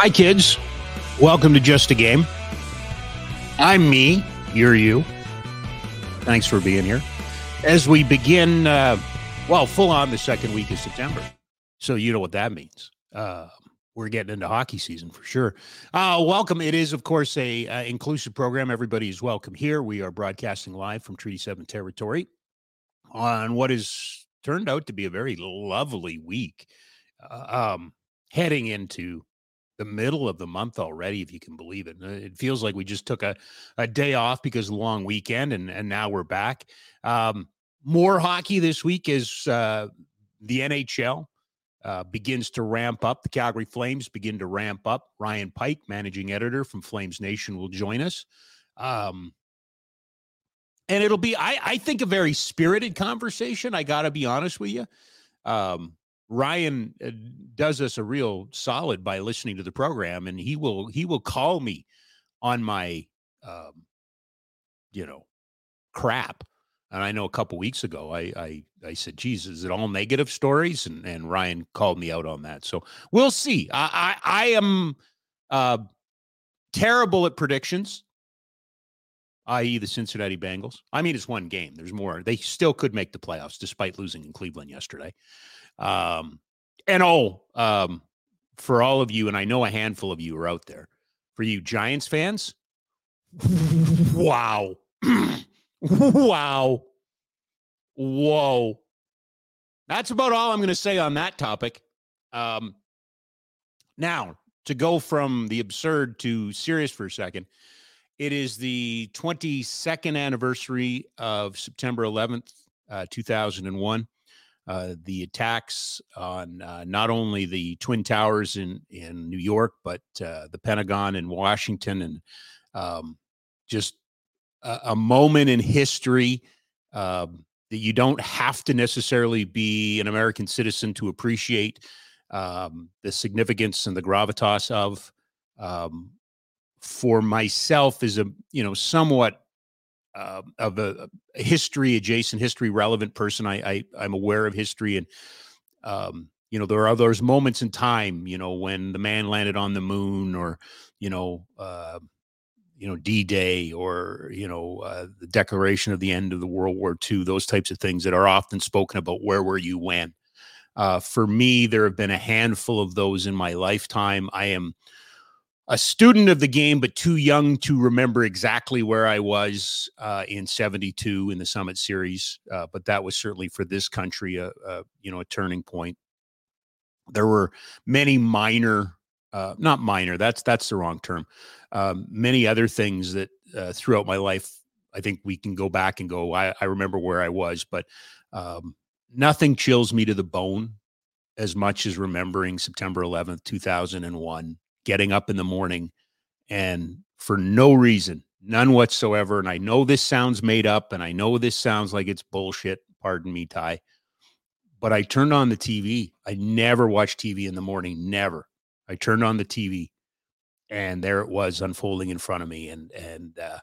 Hi, kids. Welcome to Just a Game. I'm me. You're you. Thanks for being here. As we begin, uh, well, full on the second week of September. So you know what that means. Uh, we're getting into hockey season for sure. Uh, welcome. It is, of course, a uh, inclusive program. Everybody is welcome here. We are broadcasting live from Treaty Seven territory on what has turned out to be a very lovely week. Uh, um, heading into the middle of the month already, if you can believe it. It feels like we just took a, a day off because of the long weekend, and, and now we're back. Um, more hockey this week as uh, the NHL uh, begins to ramp up. The Calgary Flames begin to ramp up. Ryan Pike, managing editor from Flames Nation, will join us. Um, and it'll be, I, I think, a very spirited conversation. I got to be honest with you. Um, Ryan uh, does us a real solid by listening to the program, and he will he will call me on my, um, you know, crap. And I know a couple weeks ago, I I I said, "Geez, is it all negative stories?" And and Ryan called me out on that. So we'll see. I I, I am uh, terrible at predictions, i.e., the Cincinnati Bengals. I mean, it's one game. There's more. They still could make the playoffs despite losing in Cleveland yesterday. Um, and oh, um, for all of you, and I know a handful of you are out there, for you Giants fans, wow. wow. Whoa. That's about all I'm going to say on that topic. Um, now, to go from the absurd to serious for a second, it is the 22nd anniversary of September 11th, uh, 2001. Uh, the attacks on uh, not only the Twin Towers in, in New York, but uh, the Pentagon in Washington, and um, just a, a, moment in history um, that you don't have to necessarily be an American citizen to appreciate um, the significance and the gravitas of. Um, for myself, as a you know somewhat uh, of a, history adjacent, history relevant person. I, I am aware of history, and um, you know there are those moments in time, you know, when the man landed on the moon, or you know, uh, you know, D Day, or you know, uh, the declaration of the end of the World War II. Those types of things that are often spoken about. Where were you when? Uh, for me, there have been a handful of those in my lifetime. I am a student of the game, but too young to remember exactly where I was uh, in '72 in the Summit Series. Uh, but that was certainly for this country a, a, you know a turning point. There were many minor, uh, not minor. That's that's the wrong term. Um, many other things that uh, throughout my life, I think we can go back and go. I, I remember where I was, but um, nothing chills me to the bone as much as remembering September 11th, 2001 getting up in the morning and for no reason, none whatsoever. And I know this sounds made up and I know this sounds like it's bullshit. Pardon me, Ty. But I turned on the TV. I never watch TV in the morning, never. I turned on the TV and there it was unfolding in front of me. And, and, uh,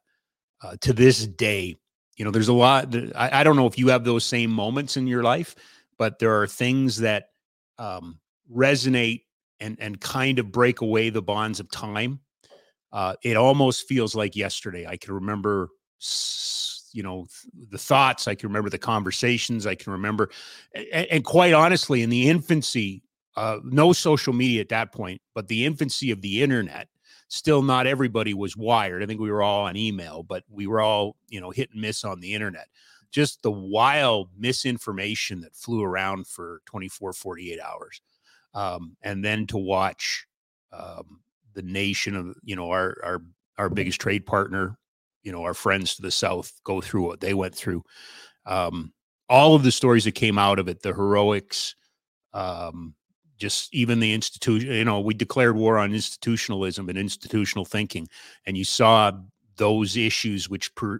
uh, to this day, you know, there's a lot. I, I, don't know if you have those same moments in your life, but there are things that um, resonate and and kind of break away the bonds of time. Uh, it almost feels like yesterday. I can remember, you know the thoughts i can remember the conversations i can remember and, and quite honestly in the infancy uh, no social media at that point but the infancy of the internet still not everybody was wired i think we were all on email but we were all you know hit and miss on the internet just the wild misinformation that flew around for 24 48 hours um, and then to watch um, the nation of you know our our our biggest trade partner you know our friends to the south go through what they went through. Um, all of the stories that came out of it the heroics um, just even the institution you know we declared war on institutionalism and institutional thinking and you saw those issues which per,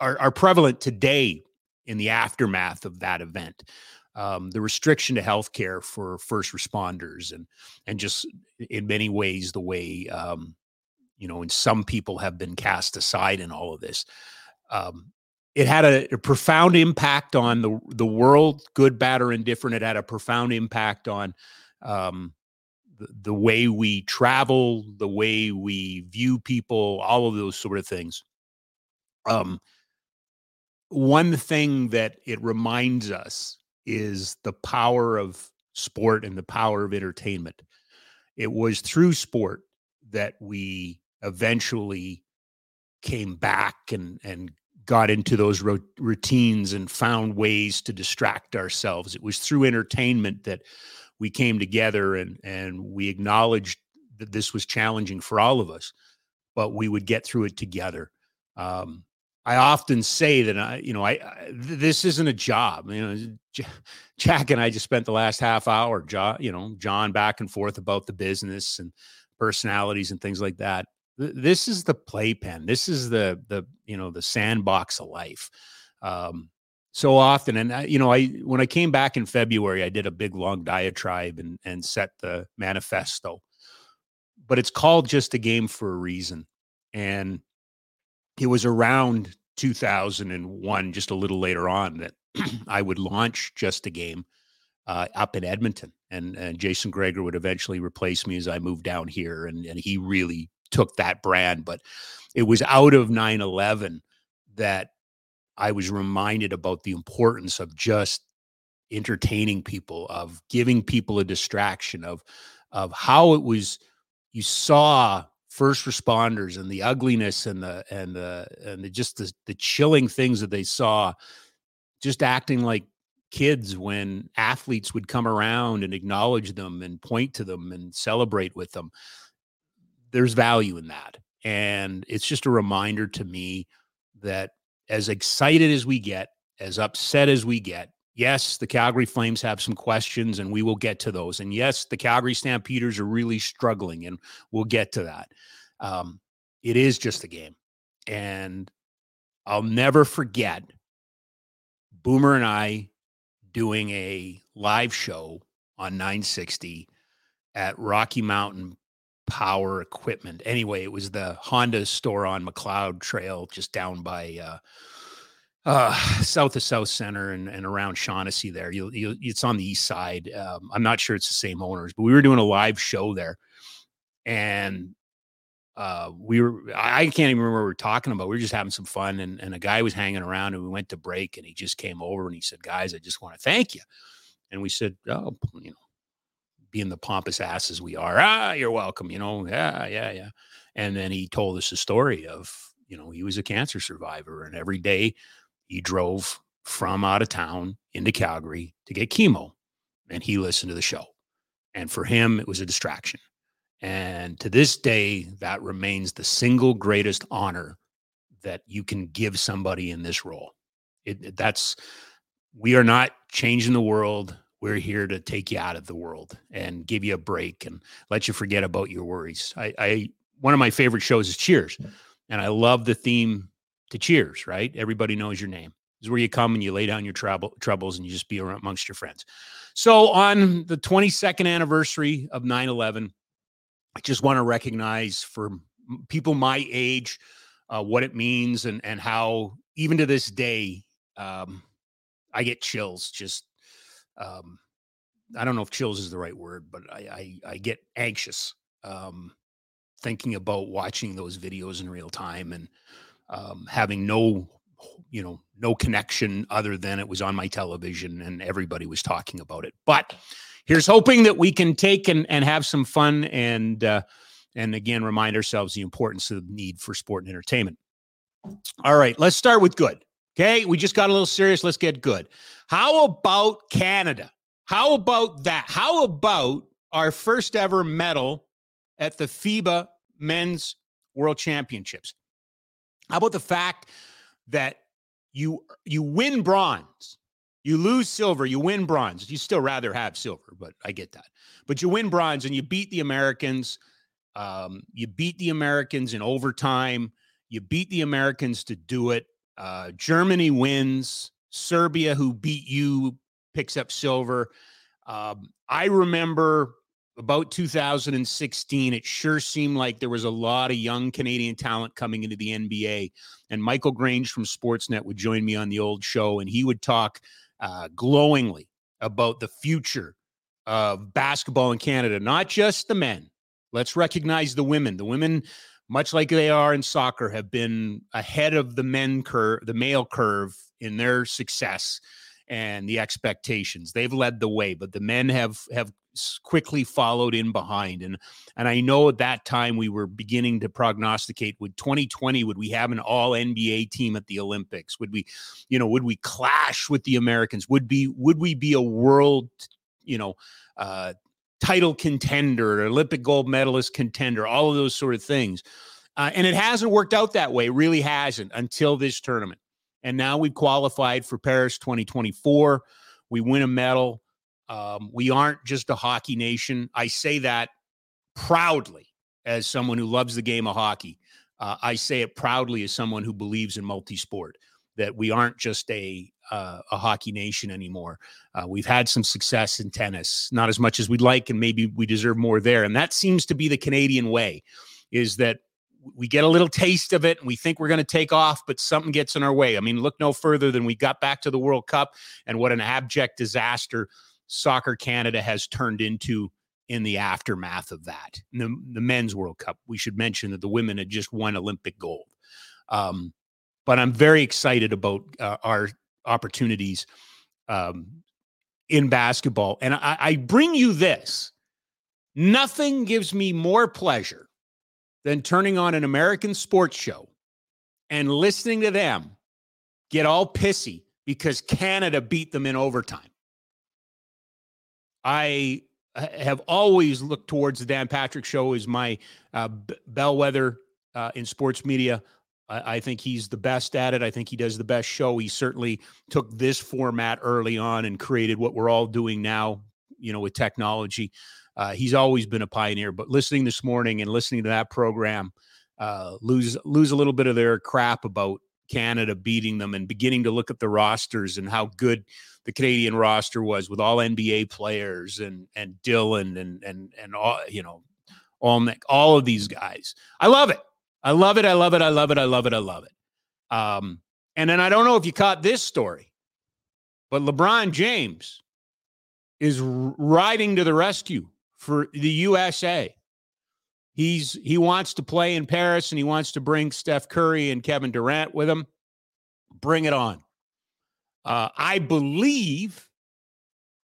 are, are prevalent today in the aftermath of that event um, the restriction to healthcare for first responders and and just in many ways the way um, you know and some people have been cast aside in all of this um, it had a, a, profound impact on the the world good bad or indifferent. It had a profound impact on um, the, the way we travel the way we view people all of those sort of things. Um, one thing that it reminds us is the power of sport and the power of entertainment. It was through sport that we eventually came back and and got into those ro- routines and found ways to distract ourselves. It was through entertainment that we came together and and we acknowledged that this was challenging for all of us, but we would get through it together. Um, I often say that I, you know, I, I this isn't a job. You know, Jack and I just spent the last half hour, you know, John back and forth about the business and personalities and things like that. This is the playpen. This is the the you know the sandbox of life. Um, so often, and I, you know, I when I came back in February, I did a big long diatribe and and set the manifesto. But it's called just a game for a reason, and it was around 2001, just a little later on, that I would launch just a game uh, up in Edmonton. And, and Jason Gregor would eventually replace me as I moved down here. And, and he really took that brand. But it was out of 9 11 that I was reminded about the importance of just entertaining people, of giving people a distraction, of of how it was you saw first responders and the ugliness and the and the and the just the, the chilling things that they saw just acting like kids when athletes would come around and acknowledge them and point to them and celebrate with them. There's value in that. And it's just a reminder to me that as excited as we get as upset as we get yes, the Calgary Flames have some questions, and we will get to those. And yes, the Calgary Stampeders are really struggling, and we'll get to that. Um, it is just a game. And I'll never forget Boomer and I doing a live show on 960 at Rocky Mountain Power Equipment. Anyway, it was the Honda store on Macleod Trail, just down by uh, uh, south of South Center and, and around Shaughnessy there. You, you, it's on the east side. Um, I'm not sure it's the same owners, but we were doing a live show there. And uh, we were, I can't even remember what we were talking about. We were just having some fun. And, and a guy was hanging around and we went to break and he just came over and he said, Guys, I just want to thank you. And we said, Oh, you know, being the pompous asses we are, ah, you're welcome, you know, yeah, yeah, yeah. And then he told us a story of, you know, he was a cancer survivor and every day he drove from out of town into Calgary to get chemo and he listened to the show. And for him, it was a distraction. And to this day, that remains the single greatest honor that you can give somebody in this role. It, that's, we are not changing the world. We're here to take you out of the world and give you a break and let you forget about your worries. I, I one of my favorite shows is Cheers. And I love the theme to Cheers, right? Everybody knows your name. This is where you come and you lay down your trouble, troubles and you just be amongst your friends. So on the 22nd anniversary of 9 11, I just want to recognize for people my age uh, what it means and, and how, even to this day, um, I get chills. Just, um, I don't know if chills is the right word, but I, I, I get anxious um, thinking about watching those videos in real time and um, having no you know, no connection other than it was on my television and everybody was talking about it. But here's hoping that we can take and, and have some fun and uh, and again remind ourselves the importance of the need for sport and entertainment. All right, let's start with good. Okay, we just got a little serious. Let's get good. How about Canada? How about that? How about our first ever medal at the FIBA Men's World Championships? How about the fact that you you win bronze, you lose silver, you win bronze. You still rather have silver, but I get that. But you win bronze and you beat the Americans. Um, you beat the Americans in overtime. You beat the Americans to do it. Uh, Germany wins. Serbia, who beat you, picks up silver. Um, I remember about 2016, it sure seemed like there was a lot of young Canadian talent coming into the NBA. And Michael Grange from Sportsnet would join me on the old show, and he would talk uh, glowingly about the future of basketball in Canada, not just the men. Let's recognize the women. The women, much like they are in soccer, have been ahead of the men curve, the male curve in their success and the expectations. They've led the way, but the men have have quickly followed in behind. And and I know at that time we were beginning to prognosticate would 2020 would we have an all NBA team at the Olympics? Would we, you know, would we clash with the Americans? Would be would we be a world, you know, uh, title contender, Olympic gold medalist contender, all of those sort of things. Uh, and it hasn't worked out that way, really hasn't until this tournament. And now we've qualified for Paris 2024. We win a medal. Um, we aren't just a hockey nation. I say that proudly as someone who loves the game of hockey. Uh, I say it proudly as someone who believes in multi-sport. That we aren't just a uh, a hockey nation anymore. Uh, we've had some success in tennis, not as much as we'd like, and maybe we deserve more there. And that seems to be the Canadian way. Is that we get a little taste of it and we think we're going to take off, but something gets in our way. I mean, look no further than we got back to the World Cup and what an abject disaster Soccer Canada has turned into in the aftermath of that. The, the, men's World Cup, we should mention that the women had just won Olympic gold. Um, but I'm very excited about uh, our opportunities um, in basketball. And I, I bring you this nothing gives me more pleasure than turning on an American sports show and listening to them get all pissy because Canada beat them in overtime. I have always looked towards the Dan Patrick show as my uh, bellwether uh, in sports media. I, I, think he's the best at it. I think he does the best show. He certainly took this format early on and created what we're all doing now, you know, with technology. Uh, he's always been a pioneer. But listening this morning and listening to that program, uh, lose lose a little bit of their crap about Canada beating them and beginning to look at the rosters and how good the Canadian roster was with all NBA players and and Dillon and and and all you know all all of these guys. I love it. I love it. I love it. I love it. I love it. I love it. Um, and then I don't know if you caught this story, but LeBron James is riding to the rescue for the USA. He's he wants to play in Paris and he wants to bring Steph Curry and Kevin Durant with him. Bring it on. Uh, I believe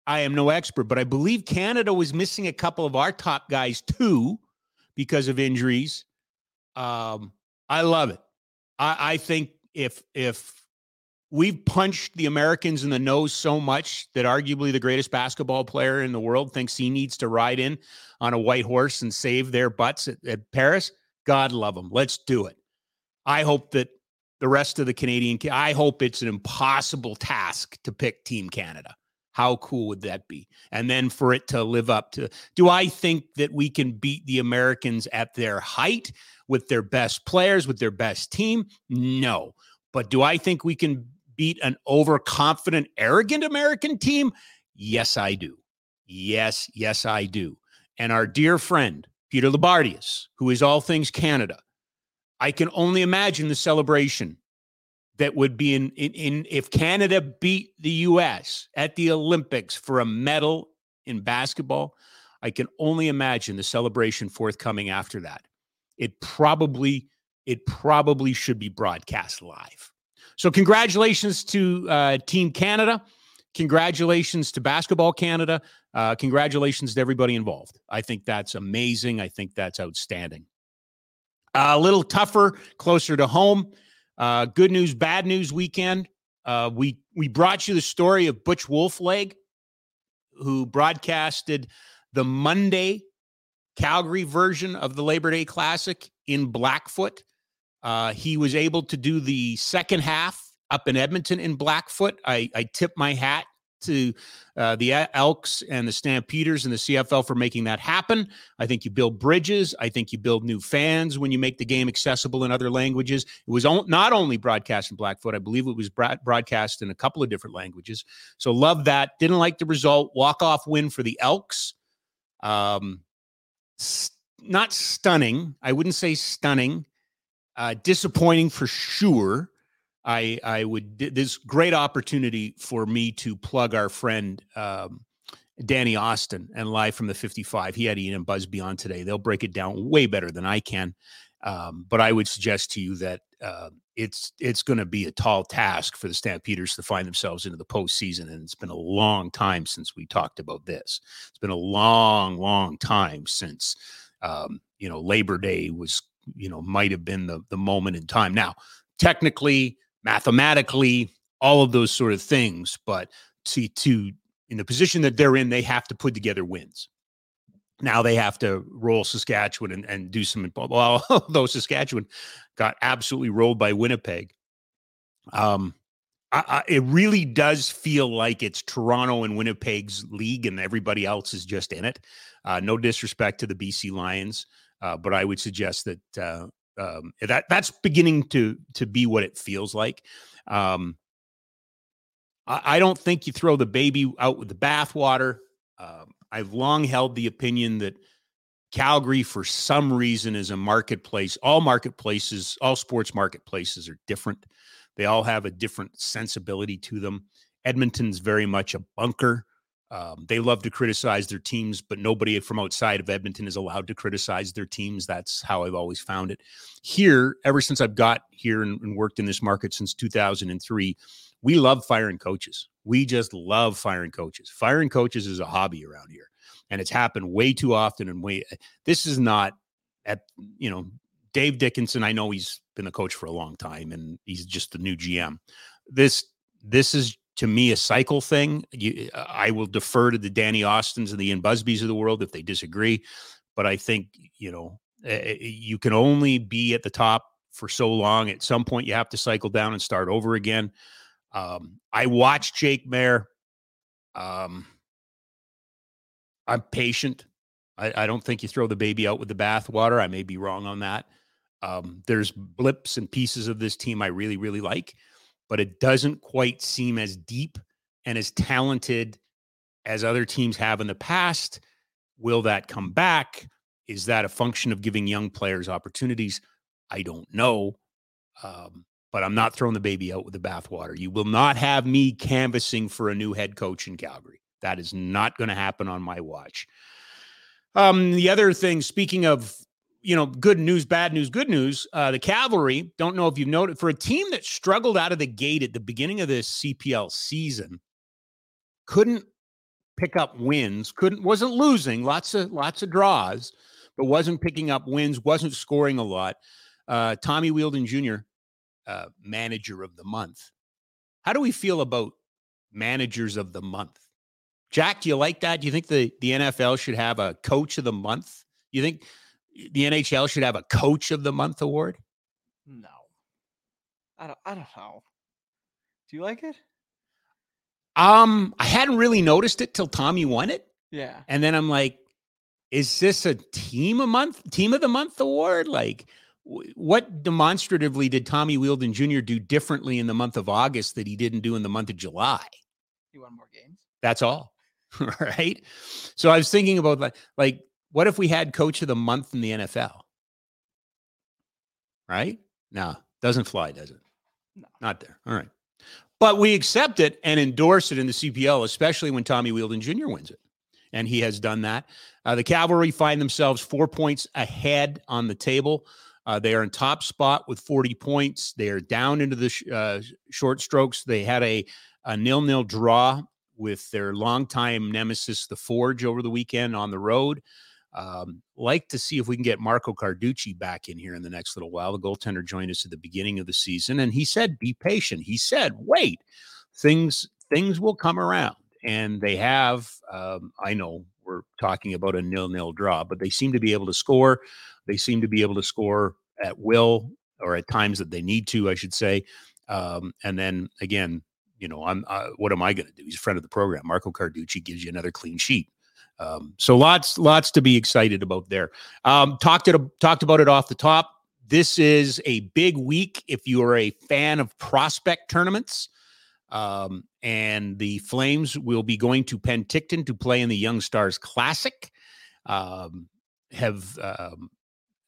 I am no expert, but I believe Canada was missing a couple of our top guys too because of injuries. Um, I love it. I, I think if if we've punched the Americans in the nose so much that arguably the greatest basketball player in the world thinks he needs to ride in on a white horse and save their butts at, at Paris. God love them. Let's do it. I hope that the rest of the Canadian, I hope it's an impossible task to pick Team Canada. How cool would that be? And then for it to live up to, do I think that we can beat the Americans at their height with their best players, with their best team? No. But do I think we can beat an overconfident, arrogant American team? Yes, I do. Yes, yes, I do. And our dear friend, Peter Loubardias, who is all things Canada, I can only imagine the celebration that would be in, in, in if Canada beat the US at the Olympics for a medal in basketball. I can only imagine the celebration forthcoming after that. It probably it probably should be broadcast live So, congratulations to uh, Team Canada. Congratulations to Basketball Canada. Uh, congratulations to everybody involved. I think that's amazing. I think that's outstanding. A little tougher, closer to home. Uh, good news, bad news weekend. Uh, we we brought you the story of Butch Wolfleg, who broadcasted the Monday Calgary version of the Labor Day Classic in Blackfoot. Uh, he was able to do the second half up in Edmonton in Blackfoot. I, I tip my hat to uh, the Elks and the Stampeders and the CFL for making that happen. I think you build bridges. I think you build new fans when you make the game accessible in other languages. It was not only broadcast in Blackfoot, I believe it was broadcast in a couple of different languages. So love that. Didn't like the result. Walk off win for the Elks. Um, st- not stunning. I wouldn't say stunning. Uh, disappointing for sure. I I would this great opportunity for me to plug our friend um, Danny Austin and live from the 55. He had Ian and Busby on today. They'll break it down way better than I can. Um, but I would suggest to you that uh, it's it's going to be a tall task for the Stampeders to find themselves into the postseason, and it's been a long time since we talked about this. It's been a long, long time since um, you know Labor Day was you know might have been the the moment in time. Now, technically, mathematically, all of those sort of things, but see to in the position that they're in, they have to put together wins. Now they have to roll Saskatchewan and, and do some. Well, although Saskatchewan got absolutely rolled by Winnipeg, um, I, I, it really does feel like it's Toronto and Winnipeg's league, and everybody else is just in it. Uh, no disrespect to the BC Lions, uh, but I would suggest that uh, um, that that's beginning to to be what it feels like. Um, I, don't think you throw the baby out with the bathwater. Um, I've long held the opinion that Calgary, for some reason, is a marketplace. All marketplaces, all sports marketplaces are different. They all have a different sensibility to them. Edmonton's very much a bunker. Um, they love to criticize their teams, but nobody from outside of Edmonton is allowed to criticize their teams. That's how I've always found it. Here, ever since I've got here and, and worked in this market since 2003, we love firing coaches. We just love firing coaches. Firing coaches is a hobby around here, and it's happened way too often. And way this is not at you know Dave Dickenson. I know he's been the coach for a long time, and he's just the new GM. This this is to me a cycle thing. You, I will defer to the Danny Austins and the Ian Busbys of the world if they disagree, but I think you know uh, you can only be at the top for so long. At some point, you have to cycle down and start over again. Um, I watch Jake Maier. Um, I'm patient. I, I, don't think you throw the baby out with the bathwater. I may be wrong on that. Um, there's blips and pieces of this team I really, really like but it doesn't quite seem as deep and as talented as other teams have in the past. Will that come back? Is that a function of giving young players opportunities? I don't know. Um, but I'm not throwing the baby out with the bathwater. You will not have me canvassing for a new head coach in Calgary. That is not going to happen on my watch. Um, the other thing, speaking of you know, good news, bad news, good news. Uh, the Cavalry, don't know if you've noted, for a team that struggled out of the gate at the beginning of this CPL season, couldn't pick up wins, couldn't wasn't losing, lots of lots of draws, but wasn't picking up wins, wasn't scoring a lot. Uh, Tommy Wheeldon Jr., uh, manager of the month. How do we feel about managers of the month? Jack, do you like that? Do you think the, the NFL should have a coach of the month? You think the NHL should have a coach of the month award? No. I don't I don't know. Do you like it? Um, I hadn't really noticed it till Tommy won it. Yeah. And then I'm like, is this a team a month, team of the month award? Like, what demonstratively did Tommy Wheeldon Jr. do differently in the month of August that he didn't do in the month of July? He won more games. That's all. right. So I was thinking about like, like what if we had coach of the month in the NFL? Right? No, doesn't fly, does it? No. Not there. All right. But we accept it and endorse it in the CPL, especially when Tommy Wheeldon Jr. wins it. And he has done that. Uh, the Cavalry find themselves four points ahead on the table Uh, they are in top spot with 40 points. They are down into the sh- uh, short strokes. They had a, a nil nil draw with their longtime nemesis, the Forge, over the weekend on the road. Um, like to see if we can get Marco Carducci back in here in the next little while. The goaltender joined us at the beginning of the season, and he said, "Be patient." He said, "Wait, things things will come around," and they have. Um, I know we're talking about a nil-nil draw, but they seem to be able to score. They seem to be able to score at will or at times that they need to, I should say. Um, and then again, you know, I'm uh, what am I going to do? He's a friend of the program. Marco Carducci gives you another clean sheet. Um, so lots, lots to be excited about there. Um, talked it, talked about it off the top. This is a big week if you are a fan of prospect tournaments. Um, and the Flames will be going to Penticton to play in the Young Stars Classic. Um, have um,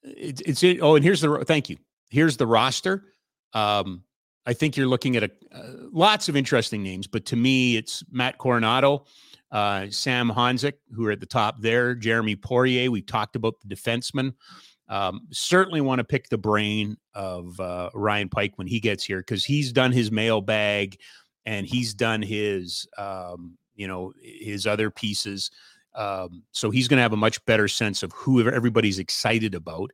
it, it's it, oh, and here's the thank you. Here's the roster. Um, I think you're looking at a, uh, lots of interesting names, but to me, it's Matt Coronato, uh, Sam Honzek, who are at the top there, Jeremy Poirier. We talked about the defenseman. Um, certainly want to pick the brain of uh, Ryan Pike when he gets here because he's done his mailbag and he's done his, um, you know, his other pieces. Um, so he's going to have a much better sense of who everybody's excited about.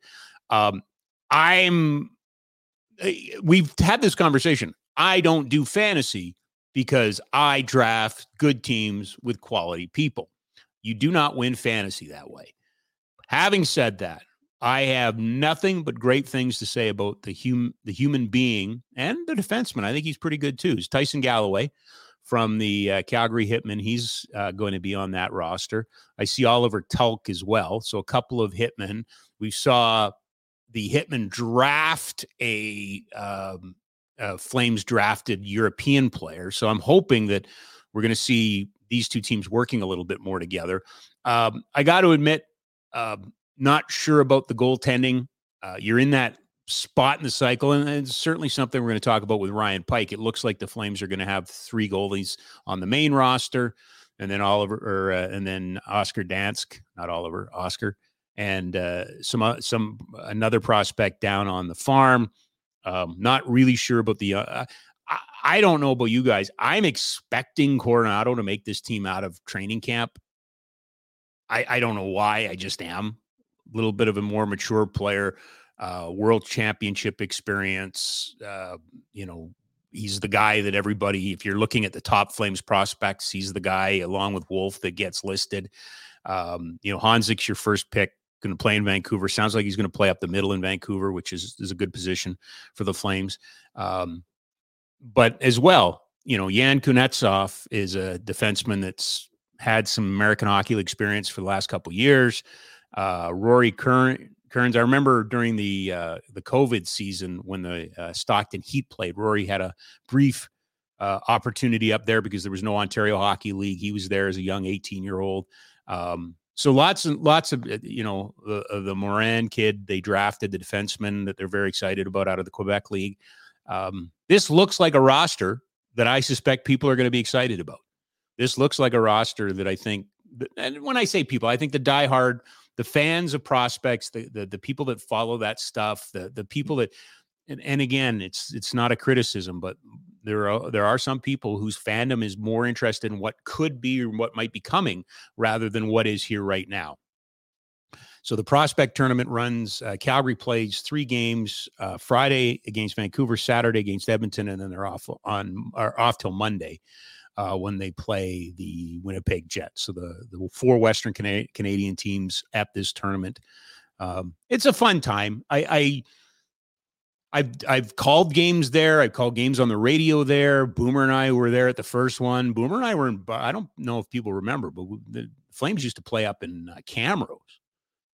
Um, I'm, we've had this conversation. I don't do fantasy because I draft good teams with quality people. You do not win fantasy that way. Having said that, I have nothing but great things to say about the hum, the human being and the defenseman. I think he's pretty good too. It's Tyson Galloway from the uh, Calgary Hitmen. He's uh, going to be on that roster. I see Oliver Tulk as well. So a couple of Hitmen. We saw the Hitmen draft a um, uh, Flames drafted European player. So I'm hoping that we're going to see these two teams working a little bit more together. Um, I got to admit, uh, not sure about the goaltending. Uh, you're in that spot in the cycle, and it's certainly something we're going to talk about with Ryan Pike. It looks like the Flames are going to have three goalies on the main roster, and then Oliver, or uh, and then Oscar Dansk, not Oliver, Oscar, and uh, some uh, some another prospect down on the farm. Um, not really sure about the. Uh, I, I, don't know about you guys. I'm expecting Coronato to make this team out of training camp. I, I don't know why. I just am a little bit of a more mature player, uh, world championship experience. Uh, you know, he's the guy that everybody, if you're looking at the top Flames prospects, he's the guy along with Wolf that gets listed. Um, you know, Honzek's your first pick going to play in Vancouver. Sounds like he's going to play up the middle in Vancouver, which is is a good position for the Flames. Um, but as well, you know, Yan Kuznetsov is a defenseman that's had some American Hockey experience for the last couple years. Uh, Rory Kern, Kerins, I remember during the uh, the COVID season when the uh, Stockton Heat played, Rory had a brief uh, opportunity up there because there was no Ontario Hockey League. He was there as a young 18 year old. Um, so lots and lots of uh, you know the, the Morin kid they drafted the defenseman that they're very excited about out of the Quebec League. Um, this looks like a roster that I suspect people are going to be excited about. This looks like a roster that I think, and when I say people, I think the diehard, the fans of prospects, the the, the people that follow that stuff, the the people that, and, and again, it's it's not a criticism, but there are there are some people whose fandom is more interested in what could be or what might be coming rather than what is here right now. So the prospect tournament runs. Uh, Calgary plays three games: uh, Friday against Vancouver, Saturday against Edmonton, and then they're off on are off till Monday uh, when they play the Winnipeg Jets. So the the four Western Cana- Canadian teams at this tournament. Um, it's a fun time. I, I I've I've called games there. I've called games on the radio there. Boomer and I were there at the first one. Boomer and I were in. I don't know if people remember, but the Flames used to play up in uh, Camrose.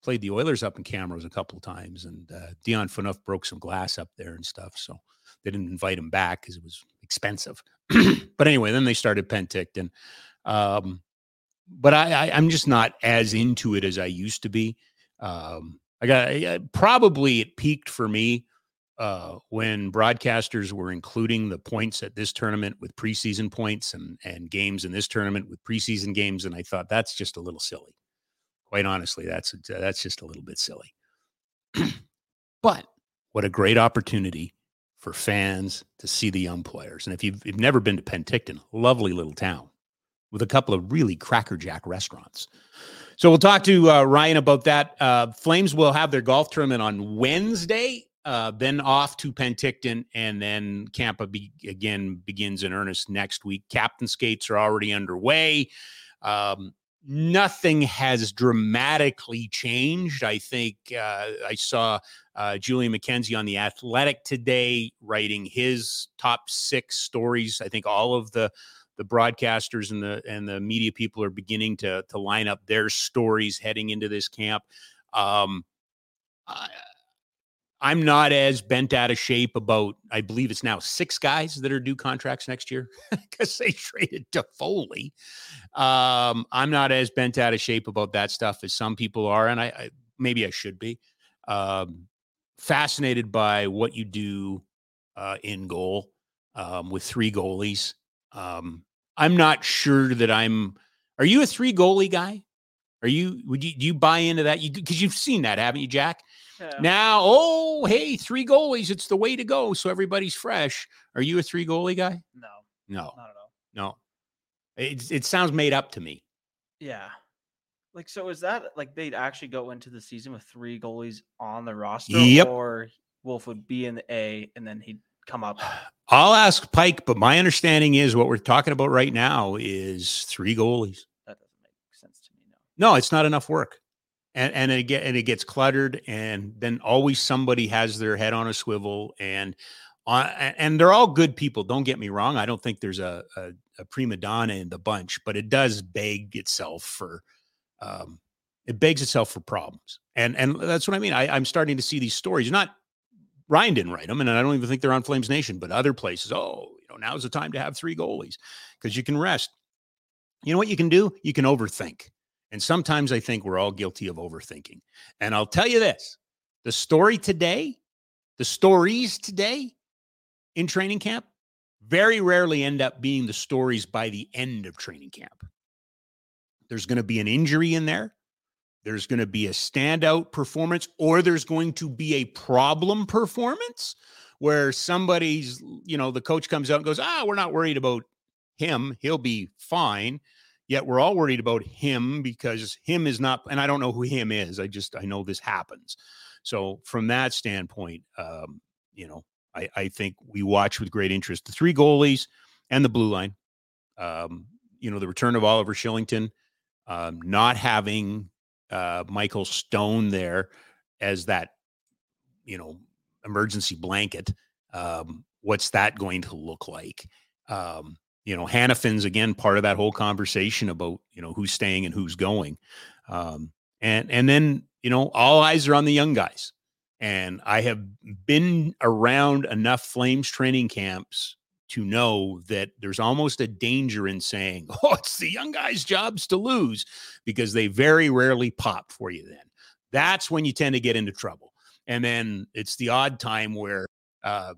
Played the Oilers up in Camrose a couple times, and uh, Dion Phaneuf broke some glass up there and stuff. So they didn't invite him back because it was expensive. but anyway, then they started Penticton. Um, but I, I, am just not as into it as I used to be. Um, I got I, probably it peaked for me uh, when broadcasters were including the points at this tournament with preseason points and and games in this tournament with preseason games, and I thought that's just a little silly. Quite honestly, that's that's just a little bit silly. but what a great opportunity for fans to see the young players. And if you've, you've never been to Penticton, lovely little town with a couple of really crackerjack restaurants. So we'll talk to uh, Ryan about that. Uh, Flames will have their golf tournament on Wednesday, uh, then off to Penticton, and then Campa be- again begins in earnest next week. Captain skates are already underway. Um, nothing has dramatically changed. I think uh, I saw uh, Julian McKenzie on the Athletic today writing his top six stories. I think all of the the broadcasters and the and the media people are beginning to to line up their stories heading into this camp. Um, I, I'm not as bent out of shape about. I believe it's now six guys that are due contracts next year because they traded Toffoli. Um, I'm not as bent out of shape about that stuff as some people are, and I, I maybe I should be. Um, fascinated by what you do uh, in goal um, with three goalies. Um, I'm not sure that I'm. Are you a three goalie guy? Are you? Would you do you buy into that? You because you've seen that, haven't you, Jack? Yeah. Now, oh, hey, three goalies, it's the way to go. So everybody's fresh. Are you a three goalie guy? no, No, not at all. no. It it sounds made up to me. Yeah. Like so is that like they'd actually go into the season with three goalies on the roster? Yep. Or Wolf would be in the A and then he'd come up. I'll ask Pike, but my understanding is what we're talking about right now is three goalies. That doesn't make sense to me. No. No, it's not enough work. And and it get and it gets cluttered and then always somebody has their head on a swivel and on and they're all good people. Don't get me wrong. I don't think there's a, a, a prima donna in the bunch, but it does beg itself for um it begs itself for problems. And and that's what I mean. I, I'm starting to see these stories. Not Ryan didn't write them, and I don't even think they're on Flames Nation, but other places. Oh, you know, now's the time to have three goalies because you can rest. You know what you can do? You can overthink. And sometimes I think we're all guilty of overthinking. And I'll tell you this the story today, the stories today in training camp very rarely end up being the stories by the end of training camp. There's going to be an injury in there. There's going to be a standout performance, or there's going to be a problem performance where somebody's, you know, the coach comes out and goes, ah, we're not worried about him. He'll be fine. Yet we're all worried about him because him is not, and I don't know who him is. I just, I know this happens. So from that standpoint, um, you know, I, I think we watch with great interest the three goalies and the blue line. Um, you know, the return of Oliver Kylington, um, not having uh, Michael Stone there as that, you know, emergency blanket. Um, what's that going to look like? Um, you know, Hanifin's again part of that whole conversation about you know who's staying and who's going, um, and and then you know all eyes are on the young guys. And I have been around enough Flames training camps to know that there's almost a danger in saying, "Oh, it's the young guys' jobs to lose," because they very rarely pop for you. Then that's when you tend to get into trouble. And then it's the odd time where uh,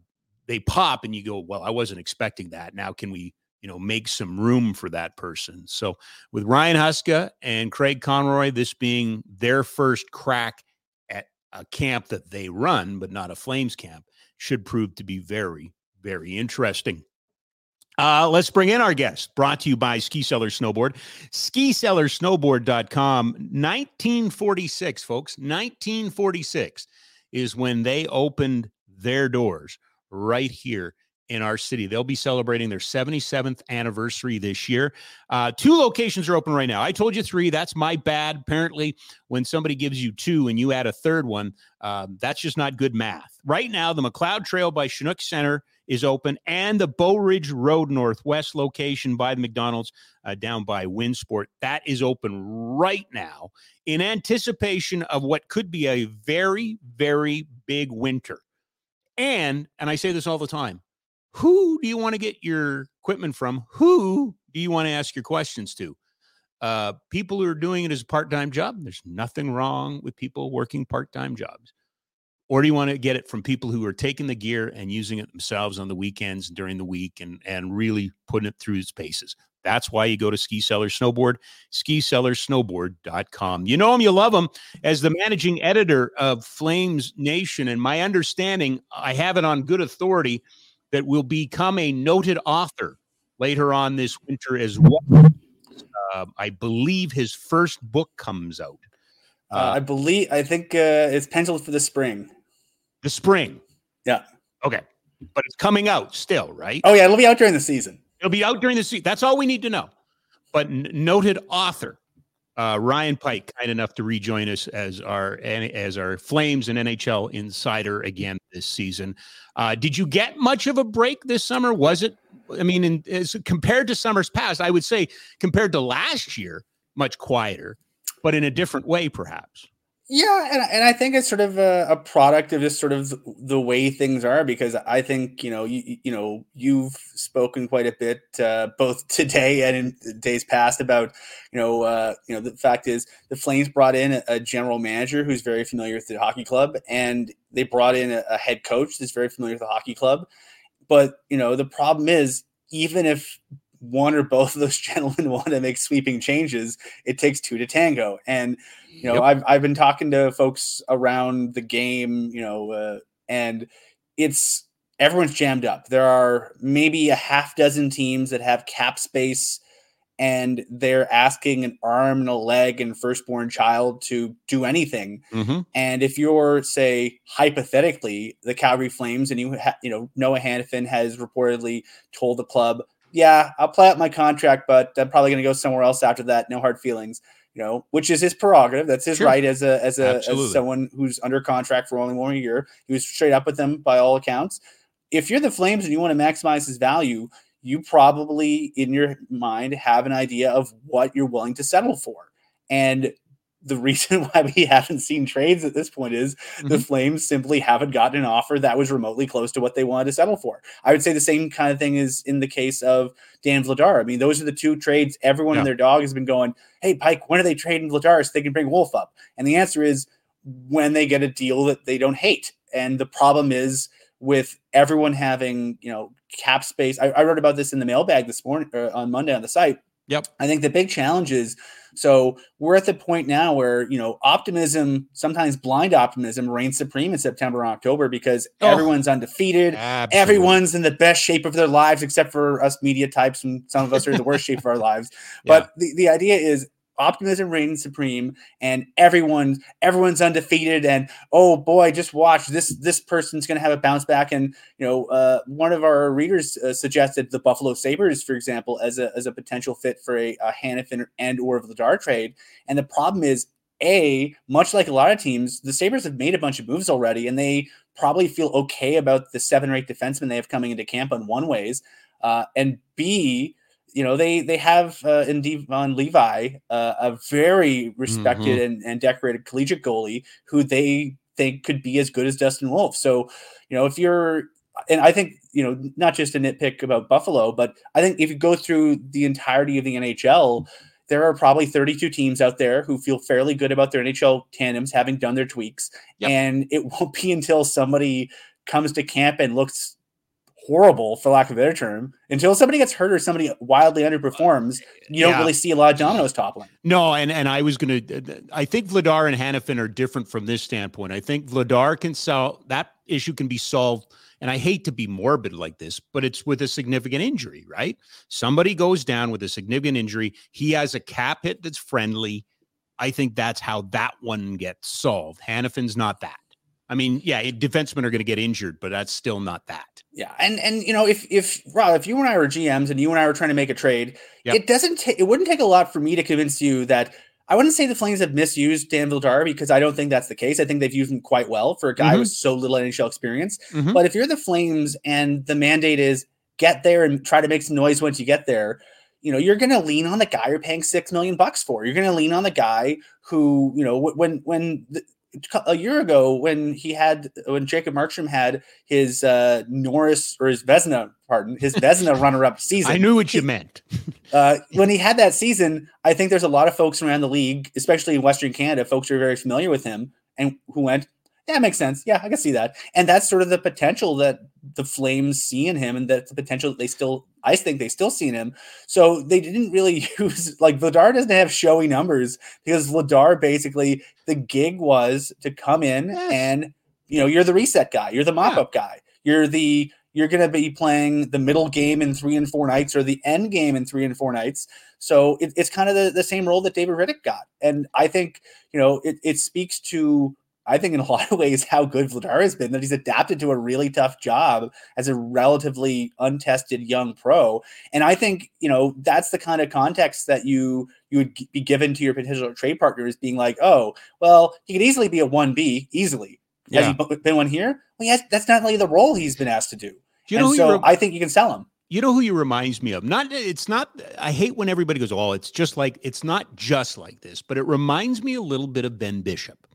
they pop, and you go, "Well, I wasn't expecting that. Now, can we you know, make some room for that person. So with Ryan Huska and Craig Conroy, this being their first crack at a camp that they run, but not a Flames camp, should prove to be very, very interesting. Uh, let's bring in our guest, brought to you by Ski Cellar Snowboard. SkiCellarSnowboard.com. 1946, folks. 1946 is when they opened their doors right here in our city. They'll be celebrating their 77th anniversary this year. Uh, two locations are open right now. I told you three. That's my bad. Apparently, when somebody gives you two and you add a third one, um, that's just not good math. Right now, the Macleod Trail by Chinook Center is open, and the Bow Ridge Road Northwest location by the McDonald's uh, down by Winsport that is open right now in anticipation of what could be a very, very big winter. And and I say this all the time who do you want to get your equipment from? Who do you want to ask your questions to? Uh, people who are doing it as a part time job. There's nothing wrong with people working part time jobs. or do you want to get it from people who are taking the gear and using it themselves on the weekends during the week and and really putting it through its paces? That's why you go to Ski Cellar Snowboard, skicellarsnowboard.com. You know him, you love him as the managing editor of Flames Nation. And my understanding, I have it on good authority, that will become a noted author later on this winter as well. Uh, I believe his first book comes out. Uh, I believe, I think uh, it's penciled for the spring. The spring. Yeah. Okay. But it's coming out still, right? Oh, yeah. It'll be out during the season. It'll be out during the season. That's all we need to know. But n- noted author uh, Ryan Pike, kind enough to rejoin us as our as our Flames and NHL insider again this season. Uh, did you get much of a break this summer? Was it? I mean, in, as compared to summers past, I would say compared to last year, much quieter, but in a different way, perhaps. Yeah, and, and I think it's sort of a, a, product of just sort of the way things are because I think you know you you know you've spoken quite a bit uh, both today and in days past about you know uh, you know the fact is the Flames brought in a, general manager who's very familiar with the hockey club and they brought in a, a head coach that's very familiar with the hockey club, but you know the problem is even if one or both of those gentlemen want to make sweeping changes, it takes two to tango. And you know, yep. I've I've been talking to folks around the game, you know, uh, and it's everyone's jammed up. There are maybe a half dozen teams that have cap space and they're asking an arm and a leg and firstborn child to do anything. Mm-hmm. And if you're, say, hypothetically, the Calgary Flames, and you ha- you know Noah Hanifin has reportedly told the club, yeah, I'll play out my contract, but I'm probably going to go somewhere else after that. No hard feelings, you know, which is his prerogative. That's his sure. right as a as a as someone who's under contract for only one year. He was straight up with them by all accounts. If you're the Flames and you want to maximize his value, you probably in your mind have an idea of what you're willing to settle for. And the reason why we haven't seen trades at this point is mm-hmm. the Flames simply haven't gotten an offer that was remotely close to what they wanted to settle for. I would say the same kind of thing is in the case of Dan Vladar. I mean, those are the two trades everyone yeah. and their dog has been going, hey, Pike, when are they trading Vladar so they can bring Wolf up? And the answer is when they get a deal that they don't hate. And the problem is with everyone having, you know, cap space. I, I wrote about this in the mailbag this morning uh, on Monday on the site. Yep. I think the big challenge is so we're at the point now where, you know, optimism, sometimes blind optimism, reigns supreme in September and October because oh, everyone's undefeated. Absolutely. Everyone's in the best shape of their lives, except for us media types, and some of us are in the worst shape of our lives. But yeah. the, the idea is optimism reigns supreme and everyone everyone's undefeated. And oh boy just watch this this person's going to have a bounce back. And you know uh, one of our readers uh, suggested the buffalo sabres for example as a, as a potential fit for a, a Hanifin and or Vladar trade. And the problem is a much like a lot of teams the sabres have made a bunch of moves already and they probably feel okay about the seven or eight defensemen they have coming into camp on one ways. Uh, and b you know they they have uh, in Devon Levi uh, a very respected mm-hmm. and, and decorated collegiate goalie who they think could be as good as Dustin Wolf. So you know if you're and I think you know not just a nitpick about Buffalo, but I think if you go through the entirety of the NHL, there are probably 32 teams out there who feel fairly good about their NHL tandems having done their tweaks, yep. and it won't be until somebody comes to camp and looks horrible, for lack of a better term, until somebody gets hurt or somebody wildly underperforms. Uh, you don't really see a lot of dominoes toppling. No, and and I was gonna. Uh, I think Vladar and Hanifin are different from this standpoint. I think Vladar can solve that issue can be solved. And I hate to be morbid like this, but it's with a significant injury, right? Somebody goes down with a significant injury. He has a cap hit that's friendly. I think that's how that one gets solved. Hanifin's not that. I mean, yeah, defensemen are going to get injured, but that's still not that. Yeah, and and you know, if if Rob, if you and I were GMs and you and I were trying to make a trade, yep. it doesn't take it wouldn't take a lot for me to convince you that I wouldn't say the Flames have misused Dan Vladar because I don't think that's the case. I think they've used him quite well for a guy mm-hmm. with so little NHL experience. Mm-hmm. But if you're the Flames and the mandate is get there and try to make some noise once you get there, you know, you're going to lean on the guy you're paying six million bucks for. You're going to lean on the guy who, you know, when when the, a year ago when he had when Jacob Markstrom had his uh, Norris or his Vezina, pardon, his Vezina runner-up season. I knew what you meant. uh, when he had that season, I think there's a lot of folks around the league, especially in Western Canada, folks who are very familiar with him and who went, Yeah, makes sense. Yeah, I can see that. And that's sort of the potential that the Flames see in him and that the potential that they still I think they still see in him. So they didn't really use like Vladar doesn't have showy numbers because Vladar basically the gig was to come in and you know, you're the reset guy, you're the mop-up guy. You're the you're going to be playing the middle game in three and four nights or the end game in three and four nights. So it, it's kind of the, the same role that David Rittich got. And I think, you know, it, it speaks to, I think in a lot of ways, how good Vladar has been, that he's adapted to a really tough job as a relatively untested young pro. And I think, you know, that's the kind of context that you you would g- be given to your potential trade partners being like, oh, well, he could easily be a 1B, easily. Has Yeah. he b- been one here? Well, yes, that's not really the role he's been asked to do. Do you know who so re- I think you can sell him. You know who he reminds me of? Not it's not I hate when everybody goes, "Oh, it's just like it's not just like this," but it reminds me a little bit of Ben Bishop.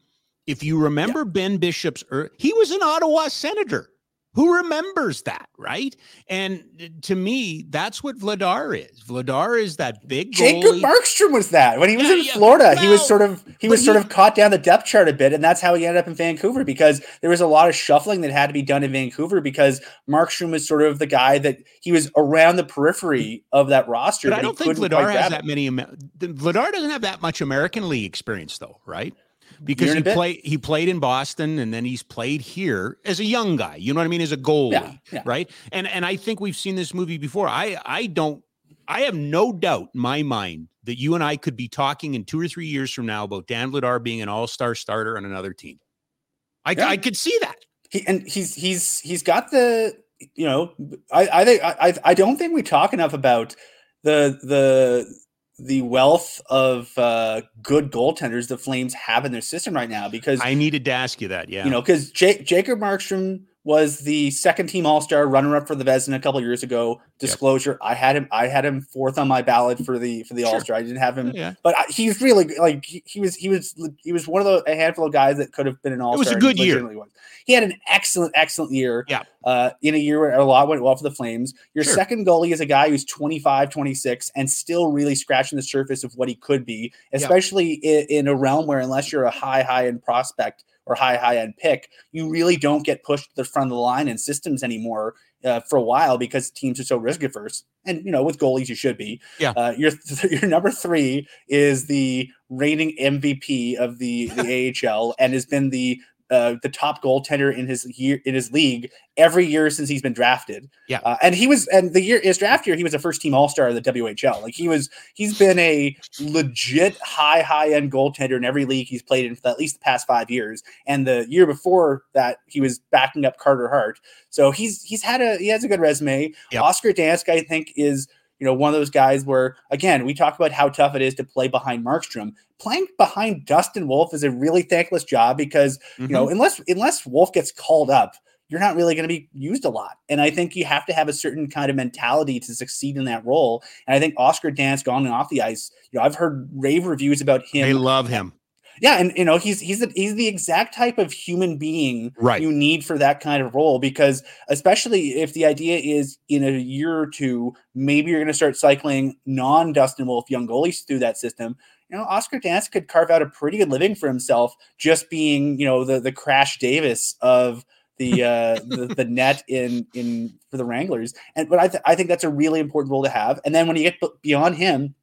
If you remember Ben Bishop's er, he was an Ottawa senator. Who remembers that, right? And to me, that's what Vladar is. Vladar is that big Jacob goalie. Markstrom was that when he was Yeah, in yeah, Florida. he was sort of he was sort he- of caught down the depth chart a bit, and that's how he ended up in Vancouver because there was a lot of shuffling that had to be done in Vancouver because Markstrom was sort of the guy that he was around the periphery of that roster. But I don't think Vladar has that many. Vladar doesn't have that much American League experience, though, right? Because he played he played in Boston and then he's played here as a young guy. You know what I mean? As a goalie, Yeah, yeah. right? And and I think we've seen this movie before. I I don't. I have no doubt in my mind that you and I could be talking in two or three years from now about Dan Vladar being an all star starter on another team. I, Yeah. I could see that. He, and he's he's he's got the you know I I think I- I don't think we talk enough about the the the wealth of uh, good goaltenders the Flames have in their system right now because I needed to ask you that. Yeah. you know because J- Jacob Markstrom was the second team All Star runner up for the Vezina a couple years ago. Disclosure: I had him I had him fourth on my ballot for the for the Sure. All Star. I didn't have him yeah. but I- he's really like he, he was he was he was one of the a handful of guys that could have been an all. Star. It was a good year. He had an excellent excellent year. Yeah. Uh, in a year where a lot went well for the Flames. Your Sure. second goalie is a guy who's 25, 26 and still really scratching the surface of what he could be, especially in, in a realm where unless you're a high high end prospect or high high end pick, you really don't get pushed to the front of the line in systems anymore. Uh, for a while because teams are so risk averse, and you know with goalies you should be. Yeah. Uh, your your number three is the reigning MVP of the the AHL and has been the uh, the top goaltender in his year in his league every year since he's been drafted. Yeah. Uh, and he was and the year his draft year he was a first team All Star of the WHL. Like he was he's been a legit high high end goaltender in every league he's played in for at least the past five years. And the year before that he was backing up Carter Hart. So he's he's had a he has a good resume. Yep. Oscar Dansk I think is you know, one of those guys where, again, we talk about how tough it is to play behind Markstrom. Playing behind Dustin Wolf is a really thankless job because, you know, mm-hmm. unless unless Wolf gets called up, you're not really going to be used a lot. And I think you have to have a certain kind of mentality to succeed in that role. And I think Oscar Dansk on and off the ice, you know, I've heard rave reviews about him. they love him. Yeah, and you know he's he's the, he's the exact type of human being Right. you need for that kind of role because especially if the idea is in a year or two maybe you're going to start cycling non Dustin Wolf young goalies through that system. You know, Oscar Dansk could carve out a pretty good living for himself just being you know the the Crash Davis of the uh the, the net in in for the Wranglers and but I th- I think that's a really important role to have and then when you get b- beyond him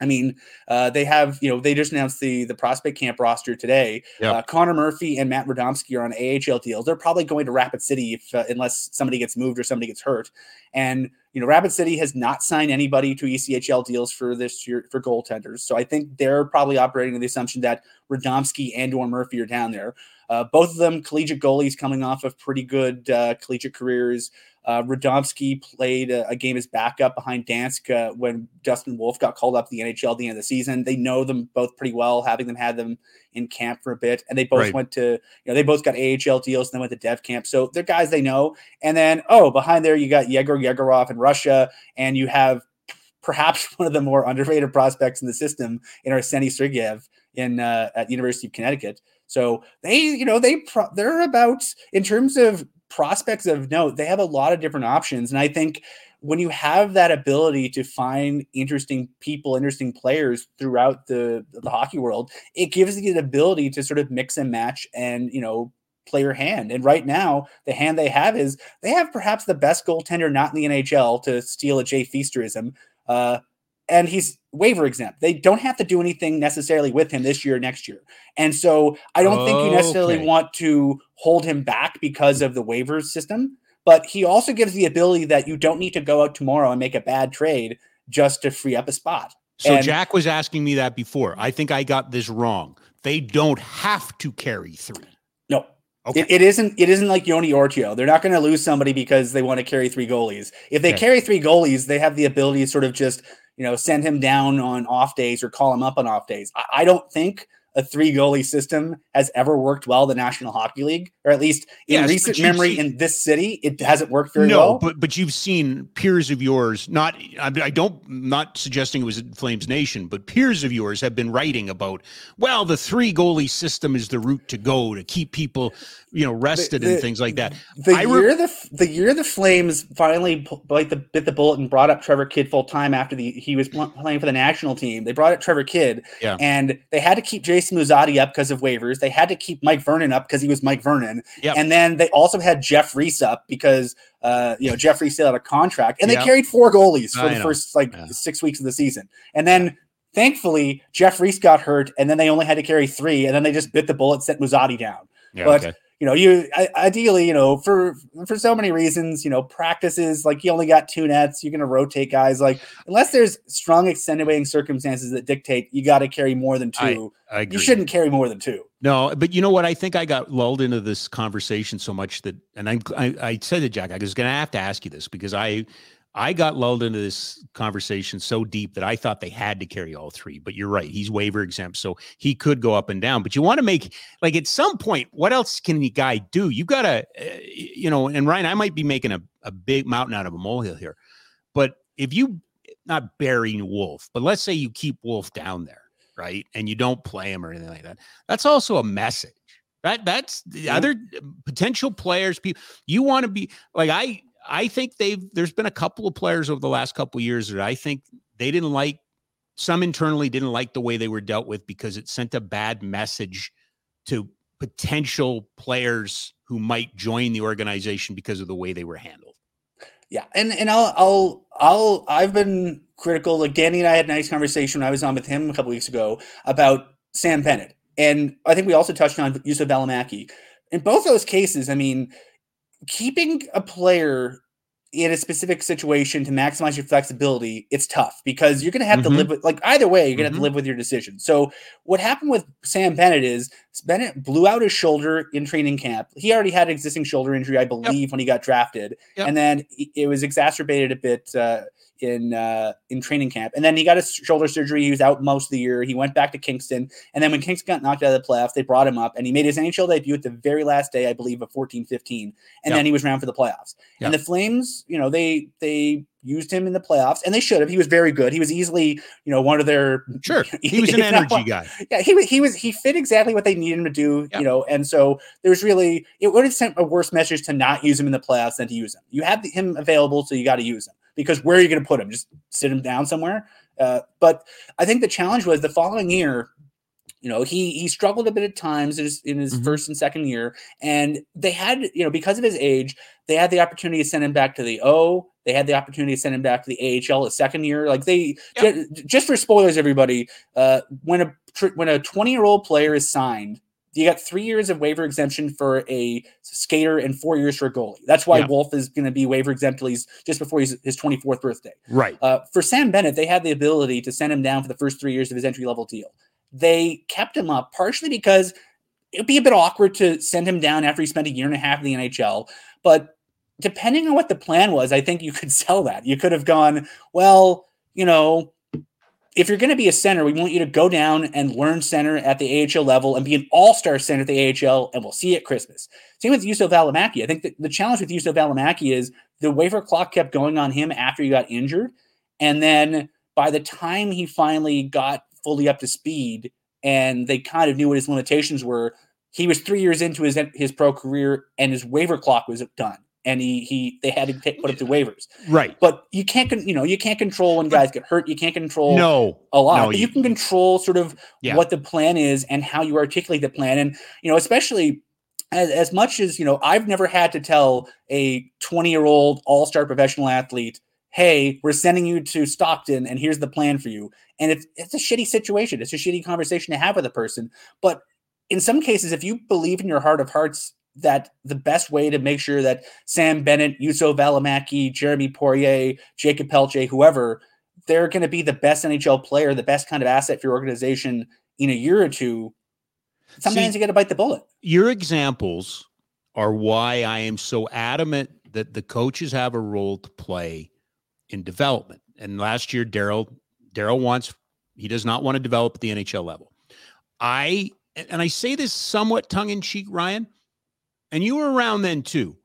I mean, uh, they have, you know, they just announced the the prospect camp roster today. Yep. Uh, Connor Murphy and Matt Radomski are on AHL deals. They're probably going to Rapid City if, uh, unless somebody gets moved or somebody gets hurt. And you know, Rapid City has not signed anybody to ECHL deals for this year for goaltenders. So I think they're probably operating on the assumption that Radomski and or Murphy are down there. Uh, both of them collegiate goalies coming off of pretty good uh, collegiate careers. Uh, Radomski played a, a game as backup behind Dansk uh, when Dustin Wolf got called up to the NHL at the end of the season. They know them both pretty well, having them had them in camp for a bit, and they both Right. went to you know they both got AHL deals, and then went to Dev camp. So they're guys they know. And then oh, behind there you got Yegor Yegorov in Russia, and you have perhaps one of the more underrated prospects in the system in Arseny Sergeyev in uh, at University of Connecticut. So they, you know, they pro- they're about in terms of prospects of note. They have a lot of different options, and I think when you have that ability to find interesting people, interesting players throughout the the hockey world, it gives you the ability to sort of mix and match and you know play your hand. And right now, the hand they have is they have perhaps the best goaltender not in the NHL to steal a Jay Feasterism. Uh, and he's waiver exempt. They don't have to do anything necessarily with him this year or next year. And so I don't think you necessarily want to hold him back because of the waiver system. But he also gives the ability that you don't need to go out tomorrow and make a bad trade just to free up a spot. So And- Jack was asking me that before. I think I got this wrong. They don't have to carry three. No. Okay. It, it isn't. It isn't like Joni Ortio. They're not going to lose somebody because they want to carry three goalies. If they Okay. carry three goalies, they have the ability to sort of just you know send him down on off days or call him up on off days. I, I don't think a three goalie system has ever worked well the National Hockey League, or at least in Yes, recent memory seen- in this city, it hasn't worked very no, well. but but you've seen peers of yours. Not I, I don't not suggesting it was Flames Nation, but peers of yours have been writing about. Well, the three goalie system is the route to go to keep people, you know, rested and the- things like that. The I re- year the the year the Flames finally bite the bit the bullet and brought up Trevor Kidd full time after the he was playing for the national team. They brought up Trevor Kidd, Yeah. and they had to keep Jason Muzzatti up because of waivers. They had to keep Mike Vernon up because he was Mike Vernon, Yep. and then they also had Jeff Reese up because uh, you know Jeff Reese still had a contract, and Yep. they carried four goalies for I the know. first like Yeah. six weeks of the season, and then. Thankfully, Jeff Reese got hurt, and then they only had to carry three, and then they just bit the bullet, sent Muzzatti down Yeah, but okay. You know you ideally you know for for so many reasons you know practices like you only got two nets you're going to rotate guys like unless there's strong extenuating circumstances that dictate you got to carry more than I two I agree. you shouldn't carry more than two No, but you know what? I think I got lulled into this conversation so much that, and I, I, I said to Jack, I was going to have to ask you this because I, I got lulled into this conversation so deep that I thought they had to carry all three. But you're right; he's waiver exempt, so he could go up and down. But you want to make like at some point, what else can the guy do? You got to, uh, you know. And Ryan, I might be making a, a big mountain out of a molehill here, but if you not burying Wolf, but let's say you keep Wolf down there, right, and you don't play him or anything like that, that's also a message. That that's the Yeah. other potential players. People you want to be like I. I think they've. There's been a couple of players over the last couple of years that I think they didn't like. Some internally didn't like the way they were dealt with because it sent a bad message to potential players who might join the organization because of the way they were handled. yeah and and i'll i'll i'll i've been critical like danny and i had a nice conversation when i was on with him a couple weeks ago about sam bennett and i think we also touched on Juuso Valimaki. in both those cases i mean keeping a player in a specific situation to maximize your flexibility, it's tough because you're going to have Mhm. to live with like either way, you're going to have Mhm. to live with your decision. So what happened with Sam Bennett is Bennett blew out his shoulder in training camp. He already had an existing shoulder injury, I believe, when he got drafted, Yep. and then it- it was exacerbated a bit uh, in uh, in training camp. And then he got his shoulder surgery. He was out most of the year. He went back to Kingston, and then when Kingston got knocked out of the playoffs, they brought him up, and he made his NHL debut at the very last day, I believe, of 14-15, and Yep. then he was around for the playoffs. And the Flames, you know, they they used him in the playoffs, and they should have. He was very good. He was easily, you know, one of their Sure, he was an energy one- guy. yeah, he was he was he fit exactly what they needed him to do, Yeah. you know, and so there's really it would have sent a worse message to not use him in the playoffs than to use him. You have him available, so you got to use him because where are you going to put him? Just sit him down somewhere. Uh, but I think the challenge was the following year. You know, he he struggled a bit at times in his, in his Mhm. first and second year, and they had you know because of his age, they had the opportunity to send him back to the O. They had the opportunity to send him back to the AHL a second year. Like they Yep. ju- just for spoilers, everybody. Uh, when a tr- when a 20 year old player is signed, you got three years of waiver exemption for a skater and four years for a goalie. That's why Yeah. Wolf is going to be waiver exempt till he's just before his, his 24th birthday. Right. Uh, for Sam Bennett, they had the ability to send him down for the first three years of his entry level deal. They kept him up partially because it'd be a bit awkward to send him down after he spent a year and a half in the NHL. But depending on what the plan was, I think you could sell that. You could have gone, well, you know, if you're going to be a center, we want you to go down and learn center at the AHL level and be an all-star center at the AHL, and we'll see you at Christmas. Same with Juuso Valimaki. I think the challenge with Juuso Valimaki is the waiver clock kept going on him after he got injured, and then by the time he finally got fully up to speed and they kind of knew what his limitations were, he was three years into his his pro career and his waiver clock was done, and he he they had to put up through waivers. Right. But you can't, you know, you can't control when guys get hurt. You can't control No. a lot, No, you- you, can control sort of Yeah. what the plan is and how you articulate the plan. And you know, especially as, as much as you know, I've never had to tell a 20 year old all star professional athlete, "Hey, we're sending you to Stockton, and here's the plan for you." And it's it's a shitty situation. It's a shitty conversation to have with a person. But in some cases, if you believe in your heart of hearts that the best way to make sure that Sam Bennett, Juuso Valimaki, Jeremy Poirier, Jakob Pelletier, whoever, they're going to be the best NHL player, the best kind of asset for your organization in a year or two. Sometimes See, you got to bite the bullet. Your examples are why I am so adamant that the coaches have a role to play in development. And last year, Daryl Daryl wants he does not want to develop at the NHL level. I and I say this somewhat tongue in cheek, Ryan, and you were around then too.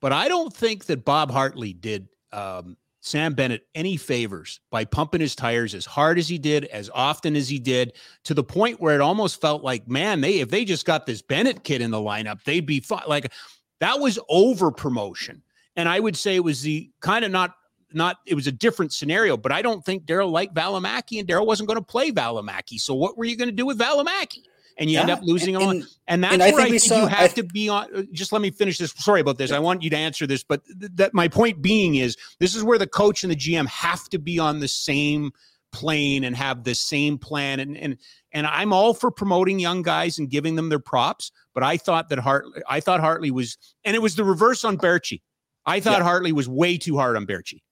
But I don't think that Bob Hartley did um, Sam Bennett any favors by pumping his tires as hard as he did, as often as he did, to the point where it almost felt like, man, they if they just got this Bennett kid in the lineup, they'd be fine. Like that was over promotion. And I would say it was the kind of not not it was a different scenario, but I don't think Daryl liked Valimaki and Daryl wasn't going to play Valimaki. So what were you going to do with Valimaki? And you yeah. end up losing and, on. And that's and where I think, I think saw, you have I, to be on. Uh, just let me finish this. Sorry about this. I want you to answer this, but th- that my point being is this is where the coach and the GM have to be on the same plane and have the same plan. And and and I'm all for promoting young guys and giving them their props, but I thought that Hart I thought Hartley was, and it was the reverse on Baertschi. I thought yeah. Hartley was way too hard on Baertschi.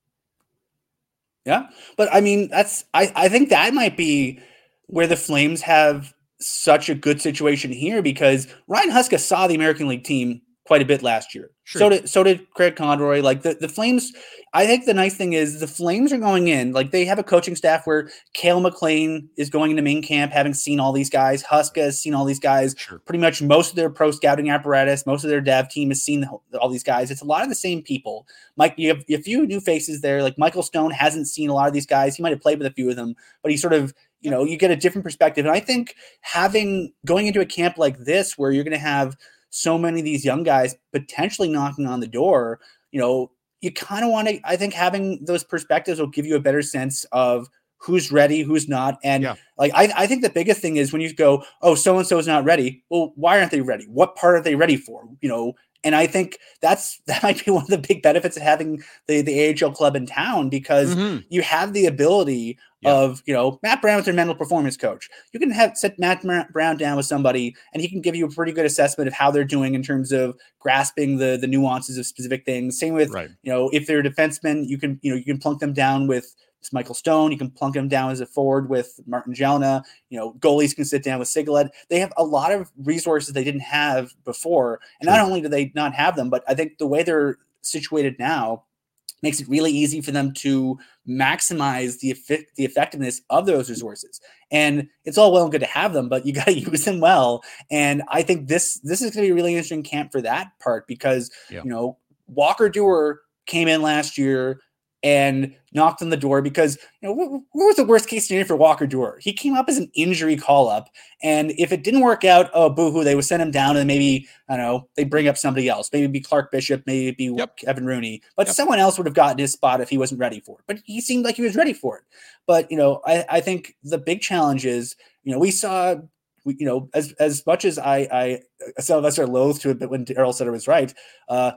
Yeah, but I mean that's I I think that might be where the Flames have such a good situation here because Ryan Huska saw the American League team quite a bit last year. Sure. So did so did Craig Conroy. Like the, the Flames, I think the nice thing is the Flames are going in, like they have a coaching staff where Cail MacLean is going into main camp, having seen all these guys. Huska has seen all these guys. Sure. Pretty much most of their pro scouting apparatus, most of their dev team has seen all these guys. It's a lot of the same people. Mike, you have a few new faces there. Like Michael Stone hasn't seen a lot of these guys. He might have played with a few of them, but he sort of you know you get a different perspective. And i think having going into a camp like this where you're going to have so many of these young guys potentially knocking on the door you know you kind of want to i think having those perspectives will give you a better sense of who's ready who's not. And yeah. like I, I think the biggest thing is when you go oh so and so is not ready. Well why aren't they ready? What part are they ready for? You know and I think that's that might be one of the big benefits of having the, the AHL club in town because mm-hmm. you have the ability yeah. of, you know, Matt Brown is their mental performance coach. You can have set Matt Brown down with somebody and he can give you a pretty good assessment of how they're doing in terms of grasping the the nuances of specific things. Same with, right. you know, if they're a defensemen, you can, you know, you can plunk them down with it's Michael Stone. You can plunk him down as a forward with Martin Gelinas. You know, goalies can sit down with Sigalet. They have a lot of resources they didn't have before. And not only do they not have them, but I think the way they're situated now makes it really easy for them to maximize the effect, the effectiveness of those resources. And it's all well and good to have them, but you got to use them well. And I think this this is going to be a really interesting camp for that part because yeah. you know Walker Duehr came in last year and knocked on the door because you know what, what was the worst case scenario for Walker Duehr? He came up as an injury call up, and if it didn't work out, oh boohoo, they would send him down, and maybe I don't know they bring up somebody else, maybe be Clark Bishop, maybe be yep. Kevin Rooney, but yep. someone else would have gotten his spot if he wasn't ready for it. But he seemed like he was ready for it. But you know, I, I think the big challenge is you know we saw we, you know, as as much as I, I some of us are loath to admit when Daryl said it was right, uh,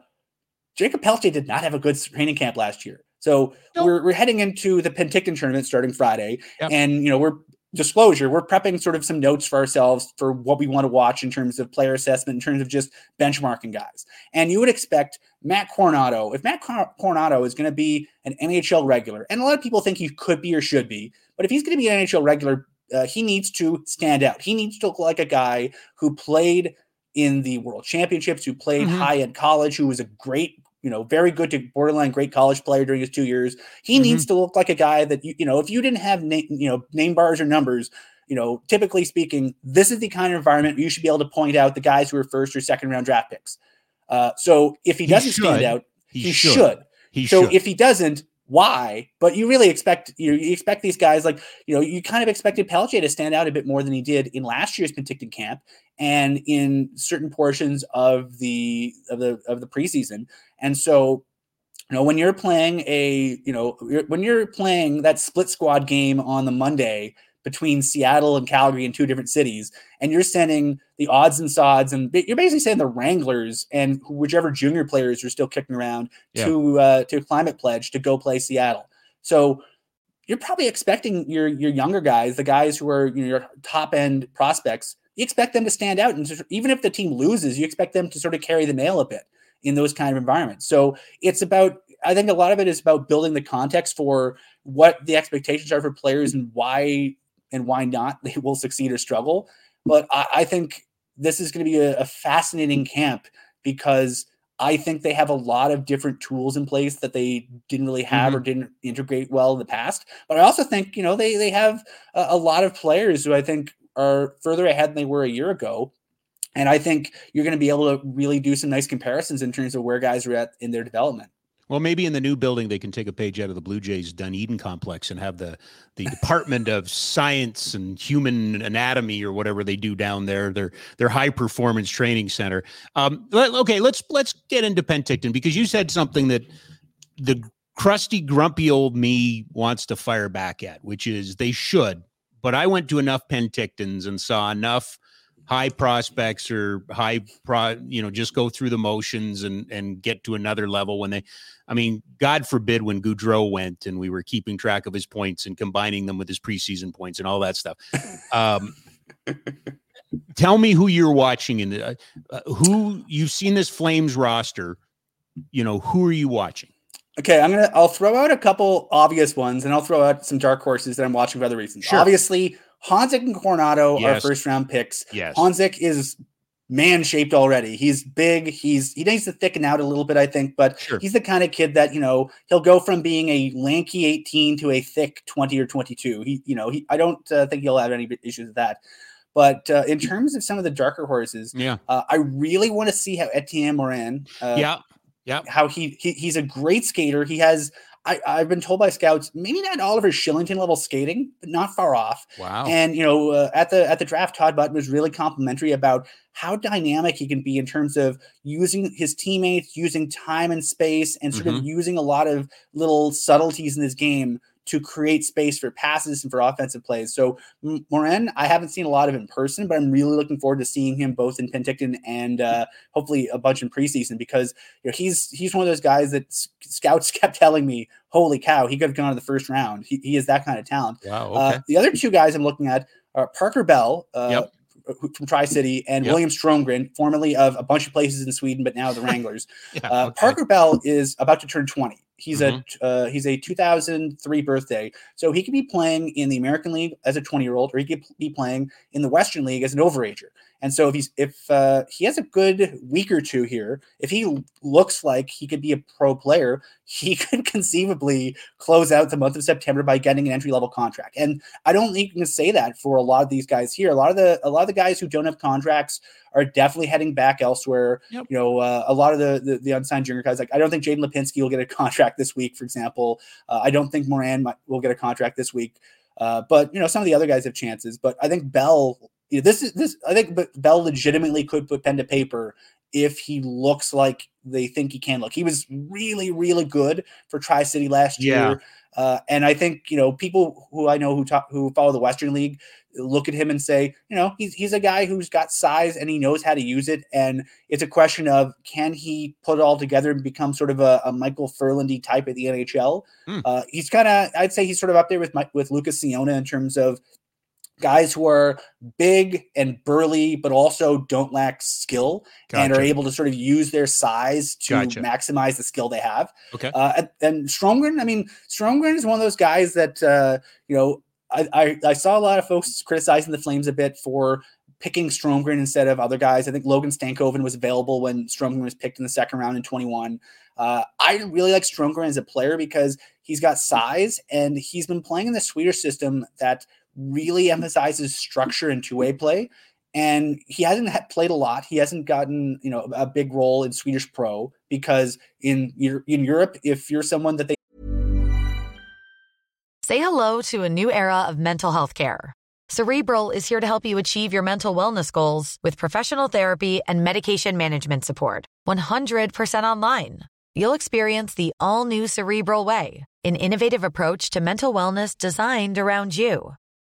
Jakob Pelletier did not have a good training camp last year. So nope. we're, we're heading into the Penticton tournament starting Friday, yep. and you know we're disclosure we're prepping sort of some notes for ourselves for what we want to watch in terms of player assessment, in terms of just benchmarking guys. And you would expect Matt Coronato, if Matt Coronato is going to be an NHL regular, and a lot of people think he could be or should be, but if he's going to be an NHL regular, uh, he needs to stand out. He needs to look like a guy who played in the World Championships, who played mm-hmm. high end college, who was a great you know, very good to borderline great college player during his two years. He mm-hmm. needs to look like a guy that you, you know, if you didn't have name, you know, name bars or numbers, you know, typically speaking, this is the kind of environment you should be able to point out the guys who are first or second round draft picks. Uh, so if he, he doesn't should. stand out, he, he should. should. He so should. if he doesn't, why? But you really expect you, know, you expect these guys like you know you kind of expected Pelletier to stand out a bit more than he did in last year's Penticton camp and in certain portions of the of the of the preseason. And so you know when you're playing a you know when you're playing that split squad game on the Monday between Seattle and Calgary in two different cities, and you're sending the odds and sods, and you're basically saying the Wranglers and whichever junior players are still kicking around Yeah. to uh, to Climate Pledge to go play Seattle. So you're probably expecting your your younger guys, the guys who are you know, your top end prospects, you expect them to stand out, and even if the team loses, you expect them to sort of carry the mail a bit in those kind of environments. So it's about, I think a lot of it is about building the context for what the expectations are for players and why and why not they will succeed or struggle. But I, I think this is going to be a, a fascinating camp because I think they have a lot of different tools in place that they didn't really have or mm-hmm. didn't integrate well in the past. But I also think, you know, they they have a, a lot of players who I think are further ahead than they were a year ago. And I think you're going to be able to really do some nice comparisons in terms of where guys are at in their development. Well, maybe in the new building they can take a page out of the Blue Jays Dunedin complex and have the the Department of Science and Human Anatomy or whatever they do down there, their their high performance training center. Um, let- okay, let's let's get into Penticton because you said something that the crusty, grumpy old me wants to fire back at, which is they should. But I went to enough Pentictons and saw enough high prospects or high pro you know just go through the motions and and get to another level when they i mean god forbid when gaudreau went and we were keeping track of his points and combining them with his preseason points and all that stuff. Um tell me who you're watching and uh, uh, who you've seen this flames roster you know who are you watching Okay, I'm gonna I'll throw out a couple obvious ones and I'll throw out some dark horses that I'm watching for other reasons. Sure. Obviously, Honzek and Coronato Yes. are first round picks. yes Honzek is man shaped already. He's big. He's he needs to thicken out a little bit, I think, but Sure. he's the kind of kid that you know he'll go from being a lanky 18 to a thick 20 or 22. He you know he I don't uh, think he'll have any issues with that. But uh, in terms of some of the darker horses, yeah uh, I really want to see how Etienne Morin uh, yeah yeah how he, he he's a great skater. He has I, I've been told by scouts maybe not Oliver Kylington level skating, but not far off. wow And you know, uh, at the at the draft, Todd Button was really complimentary about how dynamic he can be in terms of using his teammates, using time and space, and sort of using a lot of little subtleties in his game to create space for passes and for offensive plays. So M- Morin, I haven't seen a lot of in person, but I'm really looking forward to seeing him both in Penticton and uh, hopefully a bunch in preseason because you know he's he's one of those guys that scouts kept telling me, "Holy cow, he could have gone to the first round. He, he is that kind of talent." wow Uh, the other two guys I'm looking at are Parker Bell uh, Yep. from Tri City and Yep. William Stromgren, formerly of a bunch of places in Sweden, but now the Wranglers. yeah, Uh, okay. Parker Bell is about to turn 20. He's Mhm. a uh, he's a 2003 birthday, so he could be playing in the American League as a 20 year old, or he could be playing in the Western League as an overager. And so if he's if uh, he has a good week or two here, if he looks like he could be a pro player, he could conceivably close out the month of September by getting an entry level contract. And I don't think you can say that for a lot of these guys here. A lot of the a lot of the guys who don't have contracts are definitely heading back elsewhere. Yep. You know, uh, a lot of the, the the unsigned junior guys, like I don't think Jaden Lipinski will get a contract this week, for example. Uh, I don't think Moran might, will get a contract this week. Uh, but you know, some of the other guys have chances. But I think Bell, you know, this is this. I think Bell legitimately could put pen to paper if he looks like they think he can look. He was really, really good for Tri City last Yeah. year. Uh, and I think you know people who I know who talk, who follow the Western League look at him and say, you know, he's he's a guy who's got size and he knows how to use it. And it's a question of can he put it all together and become sort of a, a Michael Furlandy type at the NHL. Hmm. Uh, he's kind of I'd say he's sort of up there with Mike, with Lucas Ciona in terms of guys who are big and burly, but also don't lack skill and are able to sort of use their size to Gotcha. maximize the skill they have. Okay. Uh, and, and Stromgren, I mean, Stromgren is one of those guys that uh, you know. I, I I saw a lot of folks criticizing the Flames a bit for picking Stromgren instead of other guys. I think Logan Stankoven was available when Stromgren was picked in the second round in 21. Uh, I really like Stromgren as a player because he's got size and he's been playing in the Swedish system that really emphasizes structure and two-way play. And he hasn't played a lot. He hasn't gotten, you know, a big role in Swedish pro because in in Europe, if you're someone that they Say hello to a new era of mental health care. Cerebral is here to help you achieve your mental wellness goals with professional therapy and medication management support. 100% online. You'll experience the all new Cerebral Way, an innovative approach to mental wellness designed around you.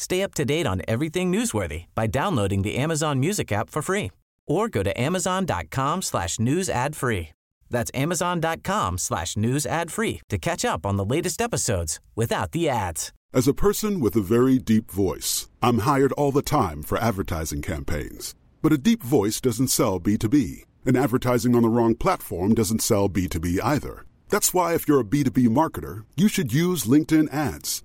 Stay up to date on everything newsworthy by downloading the Amazon Music app for free or go to amazon.com slash news ad free. That's amazon.com slash news ad free to catch up on the latest episodes without the ads. As a person with a very deep voice, I'm hired all the time for advertising campaigns. But a deep voice doesn't sell B2B, and advertising on the wrong platform doesn't sell B2B either. That's why if you're a B2B marketer, you should use LinkedIn ads.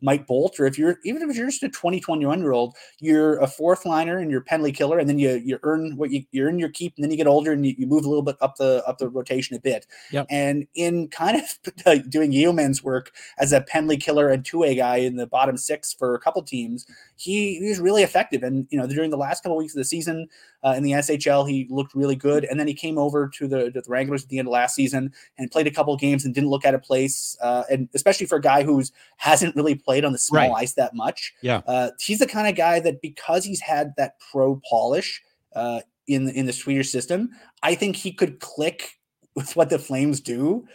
might bolt, or if you're even if you're just a 20, 21 year old, you're a fourth liner and you're a penalty killer, and then you you earn what you you earn your keep, and then you get older and you, you move a little bit up the up the rotation a bit. Yep. And in kind of doing Yeoman's work as a penalty killer and two way guy in the bottom six for a couple teams, he, he was really effective. And you know during the last couple of weeks of the season uh, in the SHL, he looked really good. And then he came over to the, to the Wranglers at the end of last season and played a couple of games and didn't look out of place. Uh, and especially for a guy who's hasn't really played on the small Right. ice that much. Yeah. Uh, he's the kind of guy that because he's had that pro polish uh, in the, in the Swedish system, I think he could click with what the Flames do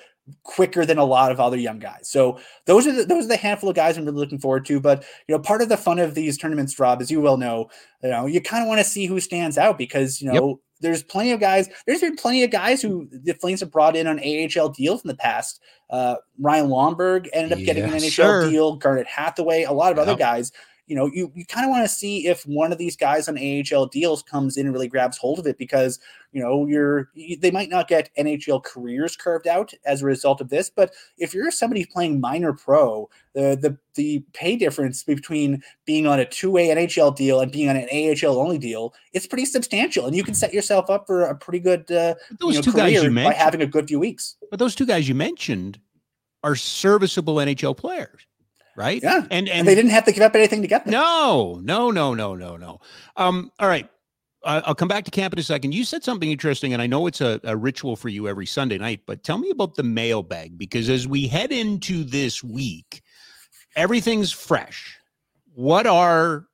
quicker than a lot of other young guys. So those are the, those are the handful of guys I'm really looking forward to. But you know, part of the fun of these tournaments, Rob, as you well know, you know, you kind of want to see who stands out because you Yep. know. There's plenty of guys. There's been plenty of guys who the Flames have brought in on AHL deals in the past. Uh, Ryan Lomberg ended up getting an NHL sir. deal. Garnet Hathaway, a lot of other guys. You know, you, you kind of want to see if one of these guys on AHL deals comes in and really grabs hold of it because you know you're you, they might not get NHL careers curved out as a result of this, but if you're somebody playing minor pro, the the the pay difference between being on a two way NHL deal and being on an AHL only deal, it's pretty substantial, and you can set yourself up for a pretty good uh, those you know, two guys you career by having a good few weeks. but those two guys you mentioned are serviceable NHL players, right? Yeah, And and, and, they didn't have to give up anything to get there. No, no, no, no, no, no. Um, all right. I'll come back to camp in a second. You said something interesting, and I know it's a, a ritual for you every Sunday night, but tell me about the mailbag because as we head into this week, everything's fresh. What are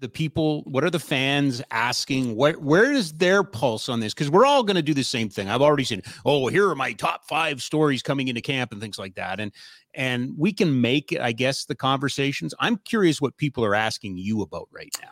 the people, what are the fans asking? What, where is their pulse on this? Because we're all going to do the same thing. I've already seen, oh, here are my top five stories coming into camp and things like that. And and we can make, I guess, the conversations. I'm curious what people are asking you about right now.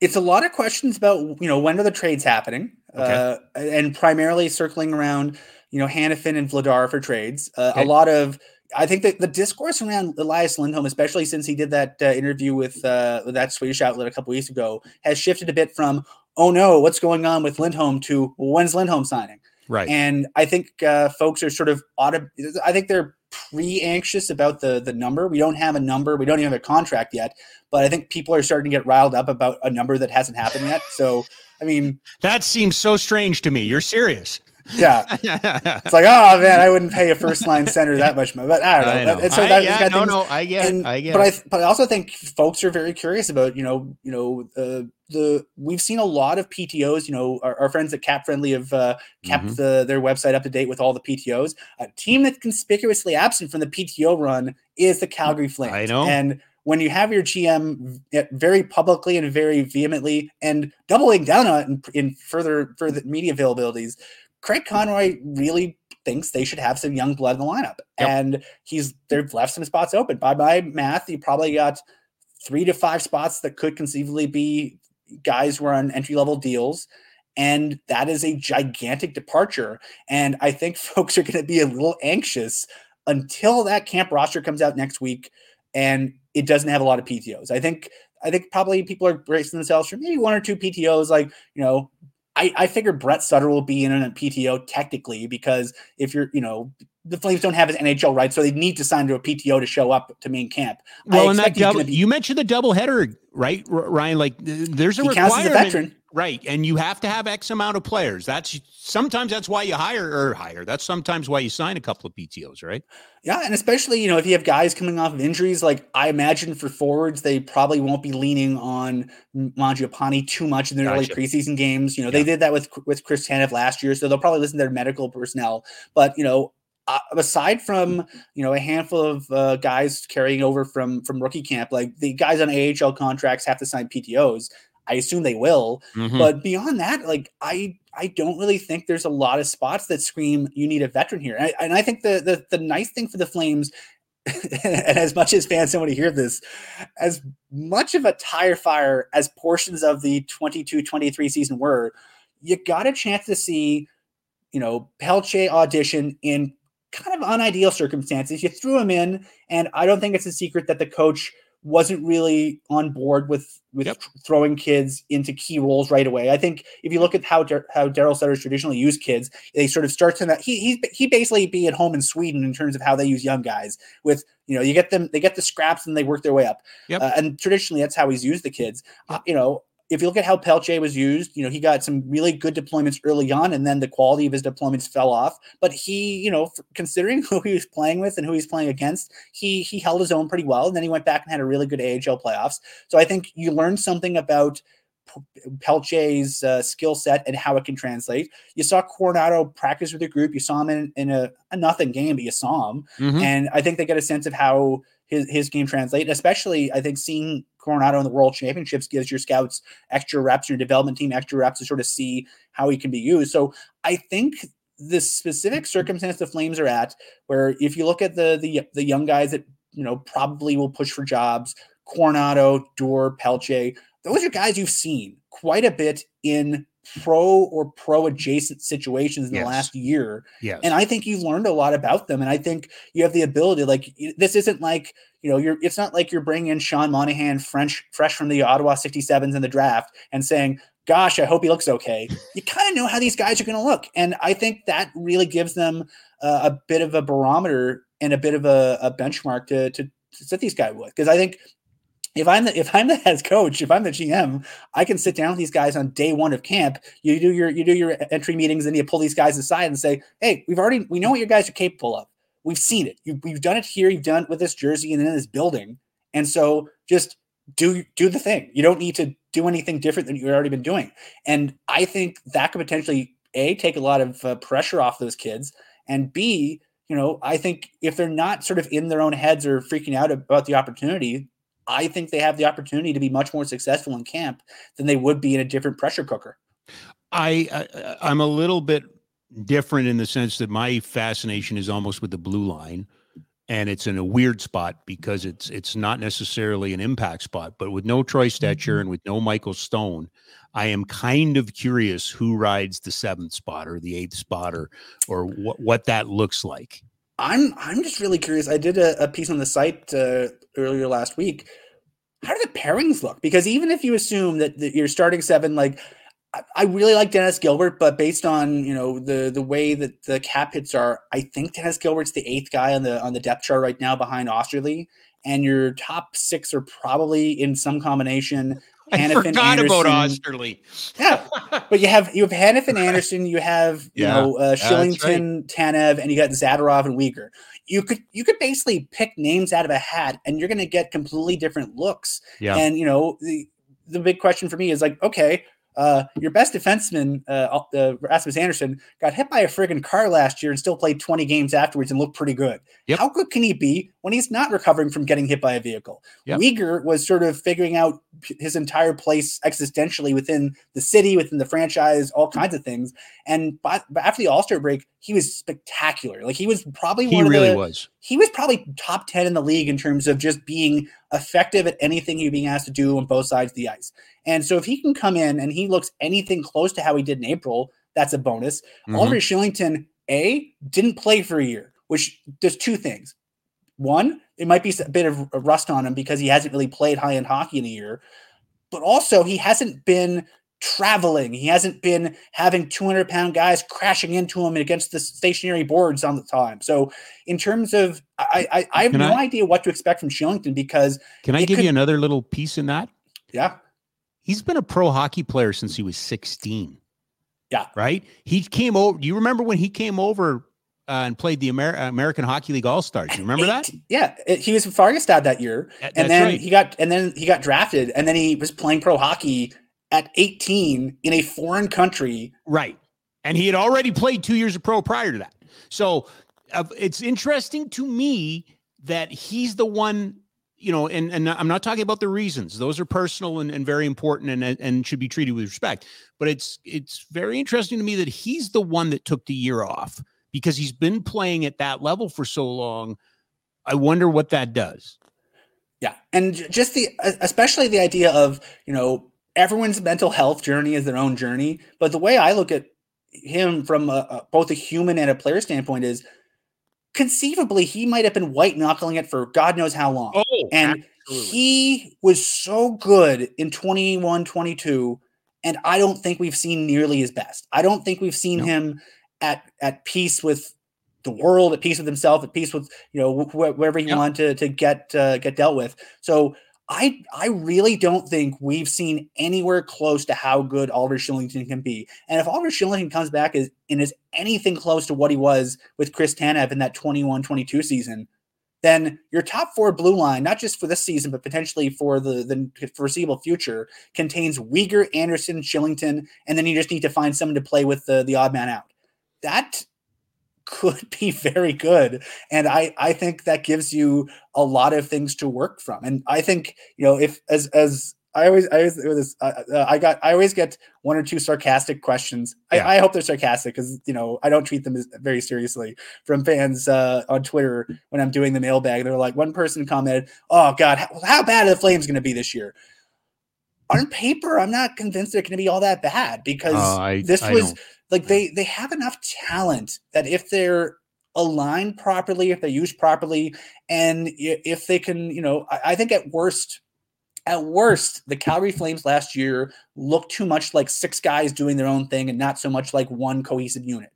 it's a lot of questions about you know when are the trades happening Okay. uh, and primarily circling around you know Hanifin and Vladar for trades uh, Okay. a lot of I think that the discourse around Elias Lindholm, especially since he did that uh, interview with, uh, with that Swedish outlet a couple weeks ago, has shifted a bit from "Oh no, what's going on with Lindholm?" to well, "When's Lindholm signing?" Right. And I think uh, folks are sort of auto. I think they're pre-anxious about the the number. We don't have a number. We don't even have a contract yet. But I think people are starting to get riled up about a number that hasn't happened yet. So I mean, that seems so strange to me. You're serious. Yeah. It's like, oh man, I wouldn't pay a first line center that much money. But I don't know. I know. And so I- that, yeah, that no, things- no, I get and- I get but. I but I also think folks are very curious about you know you know uh, the we've seen a lot of PTOS. You know, our, our friends at Cap Friendly have uh, kept Mhm. the, their website up to date with all the PTOS. A team that's conspicuously absent from the PTO run is the Calgary Flames. I know. and. When you have your GM very publicly and very vehemently and doubling down on it in, in further further media availabilities, Craig Conroy really thinks they should have some young blood in the lineup. Yep. And he's they've left some spots open. By my math, you probably got three to five spots that could conceivably be guys who are on entry level deals. And that is a gigantic departure. And I think folks are going to be a little anxious until that camp roster comes out next week and it doesn't have a lot of PTOs. I think I think probably people are bracing themselves for maybe one or two PTOs. Like, you know, I, I figure Brett Sutter will be in a PTO technically because if you're, you know, the Flames don't have his NHL rights, so they need to sign to a PTO to show up to main camp. I Well, and that double, be- you mentioned the double header, right, Ryan? Like, there's a He counts as a requirement, veteran. Right? And you have to have X amount of players. That's sometimes that's why you hire or hire. That's sometimes why you sign a couple of PTOs, right? Yeah, and especially you know if you have guys coming off of injuries, like I imagine for forwards, they probably won't be leaning on Mangiapane too much in the early preseason games. You know Yeah. they did that with with Chris Tanev last year, so they'll probably listen to their medical personnel. But you know, uh, aside from you know a handful of uh, guys carrying over from from rookie camp, like the guys on AHL contracts have to sign PTOS. I assume they will, Mhm. but beyond that, like I I don't really think there's a lot of spots that scream you need a veteran here. And I, and I think the, the the nice thing for the Flames, and as much as fans don't want to hear this, as much of a tire fire as portions of the 22-23 season were, you got a chance to see, you know, Pelletier audition in kind of unideal circumstances. You threw him in, and I don't think it's a secret that the coach wasn't really on board with with Yep. throwing kids into key roles right away. I think if you look at how Dar- how Daryl Sutter's traditionally used kids, they sort of start to he he he basically be at home in Sweden in terms of how they use young guys. With you know you get them they get the scraps and they work their way up. Yep. Uh, and traditionally that's how he's used the kids. Uh, you know if you look at how Pelletier was used, you know, he got some really good deployments early on, and then the quality of his deployments fell off. But he, you know, considering who he was playing with and who he's playing against, he he held his own pretty well. And then he went back and had a really good AHL playoffs. So I think you learned something about Pelletier's uh, skill set and how it can translate. You saw Coronato practice with the group. You saw him in, in a, a nothing game, but you saw him. Mhm. And I think they get a sense of how his, his game translate. Especially, I think seeing Coronato in the World Championships gives your scouts extra reps, your development team extra reps to sort of see how he can be used. So I think the specific circumstance the Flames are at, where if you look at the the the young guys that you know probably will push for jobs, Coronato, Dor, Pelletier, those are guys you've seen quite a bit in pro or pro adjacent situations in Yes. the last year. yes. And I think you've learned a lot about them. And I think you have the ability, like, this isn't like, you know, you're, it's not like you're bringing in Sean Monahan French, fresh from the Ottawa 67s in the draft and saying, gosh, I hope he looks okay. you kind of know how these guys are going to look. And I think that really gives them uh, a bit of a barometer and a bit of a, a benchmark to, to, to set these guys with. Cause I think if I'm the if I'm the head coach, if I'm the GM, I can sit down with these guys on day one of camp. You do your you do your entry meetings, and you pull these guys aside and say, "Hey, we've already we know what your guys are capable of. We've seen it. You, we've done it here. You've done it with this jersey and in this building. And so just do do the thing. You don't need to do anything different than you've already been doing. And I think that could potentially a take a lot of uh, pressure off those kids, and b you know I think if they're not sort of in their own heads or freaking out about the opportunity, I think they have the opportunity to be much more successful in camp than they would be in a different pressure cooker. I, I I'm a little bit different in the sense that my fascination is almost with the blue line and it's in a weird spot because it's it's not necessarily an impact spot but with no Troy Stecher and with no Michael Stone I am kind of curious who rides the seventh spot or the eighth spot or or what what that looks like I'm I'm just really curious. I did a, a piece on the site uh, earlier last week. How do the pairings look? Because even if you assume that, that you're starting seven, like I, I really like Dennis Gilbert, but based on you know the the way that the cap hits are, I think Dennis Gilbert's the eighth guy on the on the depth chart right now behind Oesterle. And your top six are probably in some combination I Hanifin, forgot about Andersson. Oesterle. Yeah, but you have you have Hanifin, Andersson, you have you Yeah, know uh, that's Kylington, Tanev, and you got Zadorov and Weegar. You could you could basically pick names out of a hat, and you're going to get completely different looks. Yeah. And you know the the big question for me is like, okay, uh, your best defenseman, uh, uh, Rasmus Andersson, got hit by a friggin' car last year and still played 20 games afterwards and looked pretty good. Yep. How good can he be when he's not recovering from getting hit by a vehicle? Yep. Weegar was sort of figuring out his entire place existentially within the city, within the franchise, all kinds of things. And by, but after the All Star break, he was spectacular. Like he was probably He one really of the, was. he was probably top 10 in the league in terms of just being effective at anything he was being asked to do on both sides of the ice. And so if he can come in and he looks anything close to how he did in April, that's a bonus. Mhm. Oliver Kylington, A, didn't play for a year, which does two things. One, it might be a bit of rust on him because he hasn't really played high end hockey in a year, but also he hasn't been traveling. He hasn't been having 200 pound guys crashing into him against the stationary boards on the time. So, in terms of, I, I, I have Can no I- idea what to expect from Kylington because, Can I give could- you another little piece in that? yeah, He's been a pro hockey player since he was 16. Yeah. Right? He came over. Do you remember when he came over uh, and played the Amer- American Hockey League All Stars? You remember that? Yeah, it- he was in Färjestad that year, That- and then right. he got and then he got drafted, and then he was playing pro hockey at 18 in a foreign country. Right. And he had already played two years of pro prior to that. So uh, it's interesting to me that he's the one, you know, and, and I'm not talking about the reasons. Those are personal and, and very important and, and should be treated with respect. But it's it's very interesting to me that he's the one that took the year off because he's been playing at that level for so long. I wonder what that does. Yeah, and just the especially the idea of you know everyone's mental health journey is their own journey, but the way I look at him from a, a, both a human and a player standpoint is conceivably he might have been white knuckling it for God knows how long. Oh, and he was so good in 21 22 and i don't think we've seen nearly his best i don't think we've seen No. him at at peace with the world at peace with himself at peace with you know wh- wherever he Yep. wanted to, to get uh, get dealt with so I I really don't think we've seen anywhere close to how good Oliver Kylington can be. And if Oliver Kylington comes back as and is anything close to what he was with Chris Tanev in that 21-22 season, then your top four blue line, not just for this season, but potentially for the, the foreseeable future, contains Weegar, Andersson, Kylington, and then you just need to find someone to play with the, the odd man out. That could be very good. And I, I think that gives you a lot of things to work from. And I think, you know, if as as I always, I always, this, uh, I got, I always get one or two sarcastic questions. Yeah. I, I hope they're sarcastic because you know I don't treat them as, very seriously from fans uh, on Twitter when I'm doing the mailbag. They're like, one person commented, "Oh God, how, how bad are the Flames going to be this year?" On paper, I'm not convinced they're going to be all that bad because Uh, I- this I was don't- like they they have enough talent that if they're aligned properly, if they're used properly, and if they can, you know, I, I think at worst, at worst, the Calgary Flames last year looked too much like six guys doing their own thing and not so much like one cohesive unit.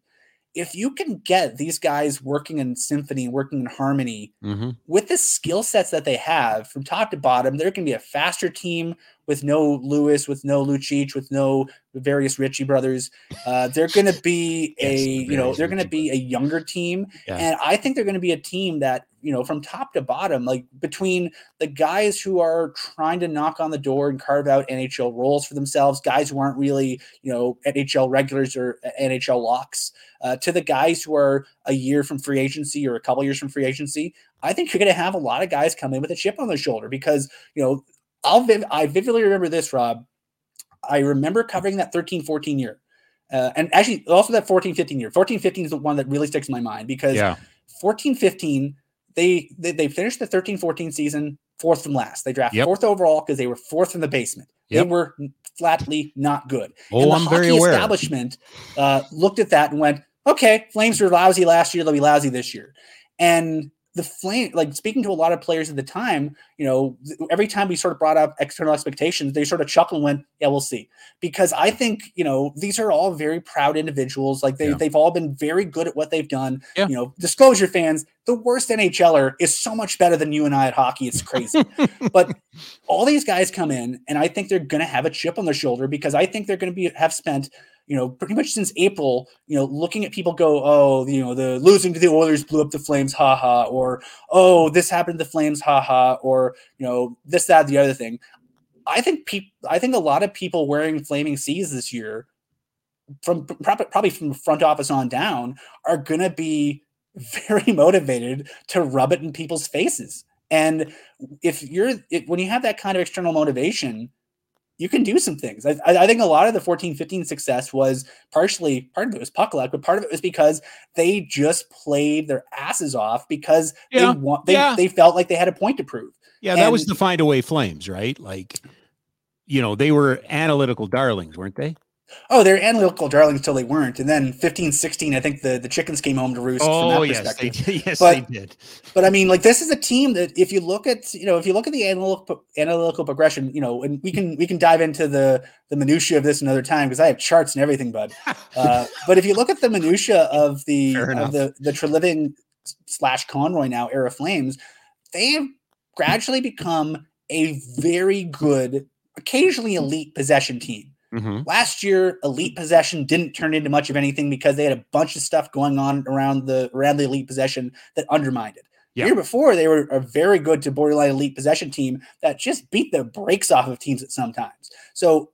If you can get these guys working in symphony, working in harmony, Mhm. with the skill sets that they have from top to bottom, they're going to be a faster team with no Lewis, with no Lucic, with no various Ritchie brothers. Uh, they're going to be a, the you know, they're going to be a younger team. Yeah. And I think they're going to be a team that, you know, from top to bottom, like between the guys who are trying to knock on the door and carve out NHL roles for themselves, guys who aren't really, you know, NHL regulars or NHL locks, uh, to the guys who are a year from free agency or a couple years from free agency, I think you're going to have a lot of guys come in with a chip on their shoulder because, you know, I'll viv- I vividly remember this, Rob. I remember covering that 13 14 year. Uh, and actually, also that 14 15 year. 14 15 is the one that really sticks in my mind because Yeah. 14 15, they, they, they finished the 13 14 season fourth from last. They drafted Yep. fourth overall because they were fourth in the basement. Yep. They were flatly not good. Oh, and the I'm very hockey aware. establishment uh, looked at that and went, okay, Flames were lousy last year. They'll be lousy this year. And the flame like speaking to a lot of players at the time you know every time we sort of brought up external expectations they sort of chuckle and went yeah we'll see because i think you know these are all very proud individuals like they, Yeah. they've all been very good at what they've done Yeah. you know disclosure fans the worst nhler is so much better than you and i at hockey it's crazy but all these guys come in and i think they're going to have a chip on their shoulder because i think they're going to be have spent you know pretty much since april you know looking at people go oh you know the losing to the oilers blew up the flames haha or oh this happened to the flames haha or you know this that the other thing. I think people i think a lot of people wearing flaming seas this year from probably from front office on down are to be very motivated to rub it in people's faces. And if you're when you have that kind of external motivation you can do some things. I, I think a lot of the 14 15 success was partially part of it was puck luck, but part of it was because they just played their asses off because Yeah, they want they, yeah. they felt like they had a point to prove. Yeah, that was And- the find away flames, right? Like, you know, they were analytical darlings, weren't they? Oh, they're analytical darlings till they weren't. And then 15 16, I think the, the chickens came home to roost from Oh, that yes, perspective. did. Yes, But- they did. But I mean, like this is a team that if you look at you know if you look at the analytical analytical progression, you know, and we can we can dive into the the minutia of this another time because I have charts and everything, bud. Uh, but if you look at the minutia of the of the the Treliving slash Conroy now era Flames, they have gradually become a very good, occasionally elite possession team. Mhm. Last year, elite possession didn't turn into much of anything because they had a bunch of stuff going on around the around the elite possession that undermined it. Yeah. The year before, they were a very good to borderline elite possession team that just beat the brakes off of teams at sometimes. So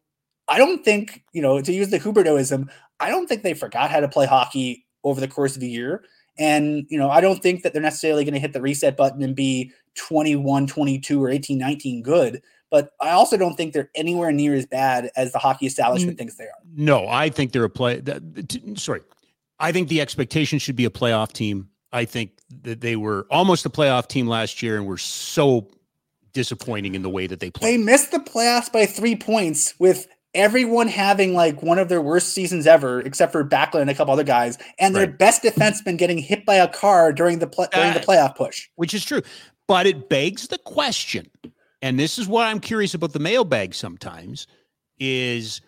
I don't think, you know, to use the Hubertoism, I don't think they forgot how to play hockey over the course of the year. And, you know, I don't think that they're necessarily going to hit the reset button and be 21, 22, or 18, 19 good. But I also don't think they're anywhere near as bad as the hockey establishment mm. thinks they are. No, I think they're a play. that- t- Sorry, I think the expectation should be a playoff team. I think that they were almost a playoff team last year and were so disappointing in the way that they played. They missed the playoffs by three points with everyone having like one of their worst seasons ever, except for Backlund and a couple other guys, and their Right. best defenseman getting hit by a car during the pl- during the playoff push. which is true. But it begs the question, and this is what I'm curious about the mailbag sometimes is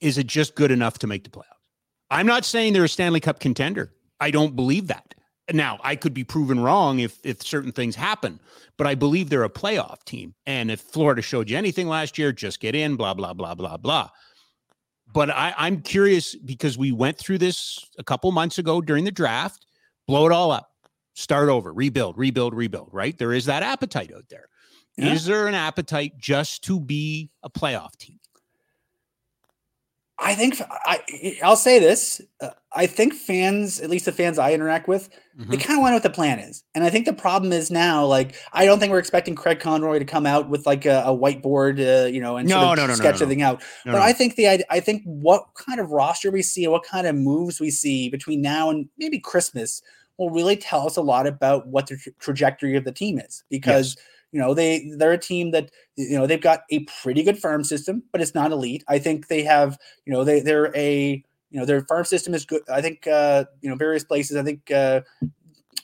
is it just good enough to make the playoffs? I'm not saying they're a Stanley Cup contender. I don't believe that. Now, I could be proven wrong if if certain things happen, but I believe they're a playoff team. And if Florida showed you anything last year, just get in, blah, blah, blah, blah, blah. But I, I'm curious because we went through this a couple months ago during the draft, blow it all up start over, rebuild, rebuild, rebuild, right? There is that appetite out there. Is there an appetite just to be a playoff team? I think I I'll say this. Uh, I think fans, at least the fans I interact with, they Mhm. kind of want to know what the plan is. And I think the problem is now, like, I don't think we're expecting Craig Conroy to come out with like a, a whiteboard, uh, you know, and No, sort of no, no, sketch everything out. But. I think the ide- I think what kind of roster we see, what kind of moves we see between now and maybe Christmas will really tell us a lot about what the tra- trajectory of the team is. Because you know they they're a team that you know they've got a pretty good farm system, but it's not elite. I think they have you know they they're a you know their farm system is good. I think uh, you know various places. I think uh,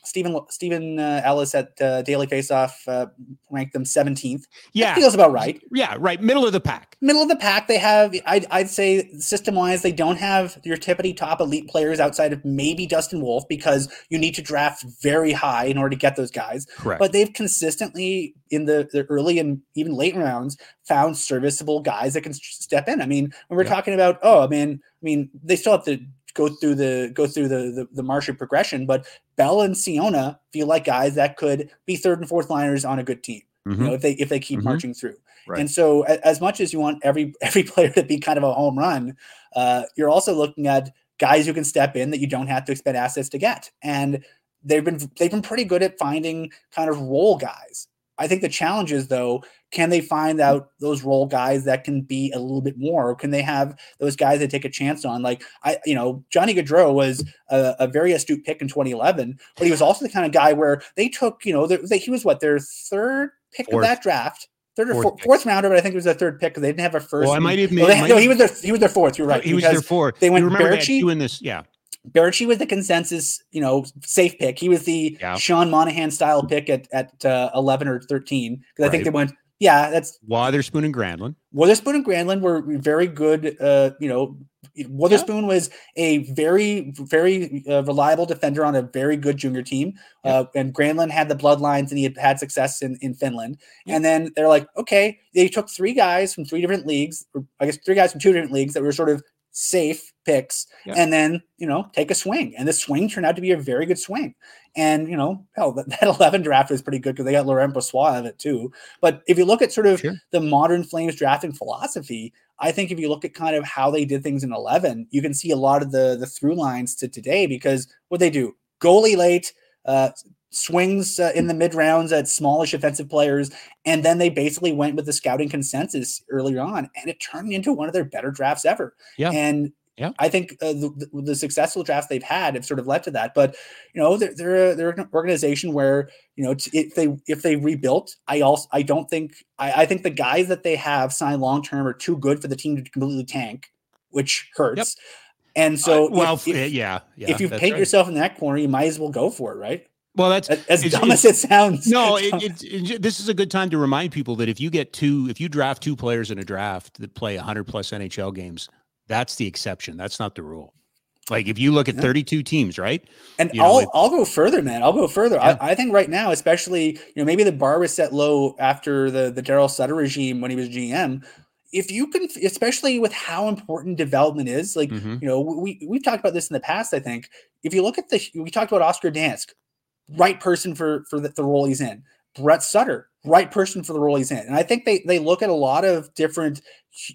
Stephen Stephen uh, Ellis at uh, Daily Faceoff uh, ranked them 17th. yeah, That feels about right yeah, right, middle of the pack. middle of the pack they have I'd, I'd say system wise they don't have your tippity top elite players outside of maybe dustin wolf because you need to draft very high in order to get those guys Correct. but they've consistently in the, the early and even late rounds found serviceable guys that can step in i mean when we're Yeah. talking about oh i mean i mean they still have to go through the go through the the, the Martian progression but bell and Ciona feel like guys that could be third and fourth liners on a good team Mhm. you know if they if they keep Mhm. marching through Right. and so a- as much as you want every every player to be kind of a home run uh, you're also looking at guys who can step in that you don't have to expend assets to get and they've been they've been pretty good at finding kind of role guys i think the challenge is though can they find mm. out those role guys that can be a little bit more or can they have those guys that take a chance on like i you know johnny gaudreau was mm. a, a very astute pick in 2011 but he was also the kind of guy where they took you know they, they- he was what their third pick Fourth. of that draft third or Fourth fourth, fourth rounder but i think it was their third pick because they didn't have a first Well, I might have no, made- they- might no, he was their he was their fourth you're right he was there fourth. they you went remember they Baertschi? in this, yeah. Baertschi was the consensus, you know, safe pick. He was the Yeah. Sean Monahan style pick at at uh, eleven or thirteen because I think they went, yeah, that's Wotherspoon and Granlund. Wotherspoon and Granlund were very good. Uh, you know, Wotherspoon was a very, very uh, reliable defender on a very good junior team. Uh, and Granlund had the bloodlines and he had had success in, in Finland. And then they're like, okay, they took three guys from three different leagues, or I guess three guys from two different leagues that were sort of safe picks, Yeah. and then, you know, take a swing. And the swing turned out to be a very good swing. And, you know, hell, that, that 11 draft was pretty good because they got Laurent Brossoit of it too. But if you look at sort of Sure. the modern Flames drafting philosophy, I think if you look at kind of how they did things in 11, you can see a lot of the the through lines to today because what they do goalie late, uh, swings uh, in the mid rounds at smallish offensive players, and then they basically went with the scouting consensus earlier on, and it turned into one of their better drafts ever. Yeah. and Yeah. I think uh, the, the, successful drafts they've had have sort of led to that. But you know, they're they're, a, they're an organization where you know if they if they rebuilt, I also I don't think I, I think the guys that they have signed long term are too good for the team to completely tank, which hurts. And so, Uh, well, if, if, yeah, yeah. if you paint right. yourself in that corner, you might as well go for it, right? Well, that's As, dumb as it sounds. No, it, it, it- this is a good time to remind people that if you get two, if you draft two players in a draft that play 100 plus NHL games, that's the exception. That's not the rule. Like if you look at Yeah. 32 teams, right? And you know, I'll I'll go further, man. I'll go further. Yeah. I, I think right now, especially you know, maybe the bar was set low after the the Daryl Sutter regime when he was GM. If you can, especially with how important development is, like Mhm. you know, we we've talked about this in the past. I think if you look at the, we talked about Oscar Dansk, right person for for the, the role he's in. Brett Sutter, right person for the role he's in. And I think they they look at a lot of different,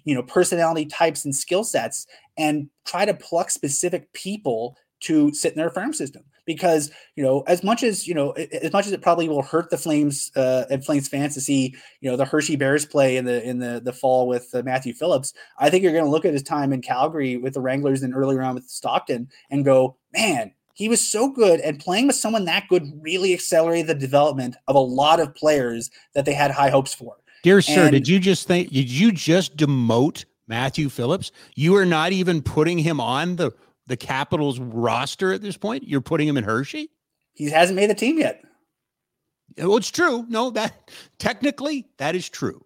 you know, personality types and skill sets and try to pluck specific people to sit in their farm system because you know as much as you know as much as it probably will hurt the flames uh and flames fans to see you know the hershey bears play in the in the the fall with uh, matthew phillips i think you're going to look at his time in calgary with the wranglers and earlier on with stockton and go man he was so good and playing with someone that good really accelerated the development of a lot of players that they had high hopes for Dear sir, did you just think, did you just demote Matthew Phillips? You are not even putting him on the, the Capitals roster at this point. You're putting him in Hershey. he hasn't made the team yet Well, it's true. No, that technically that is true.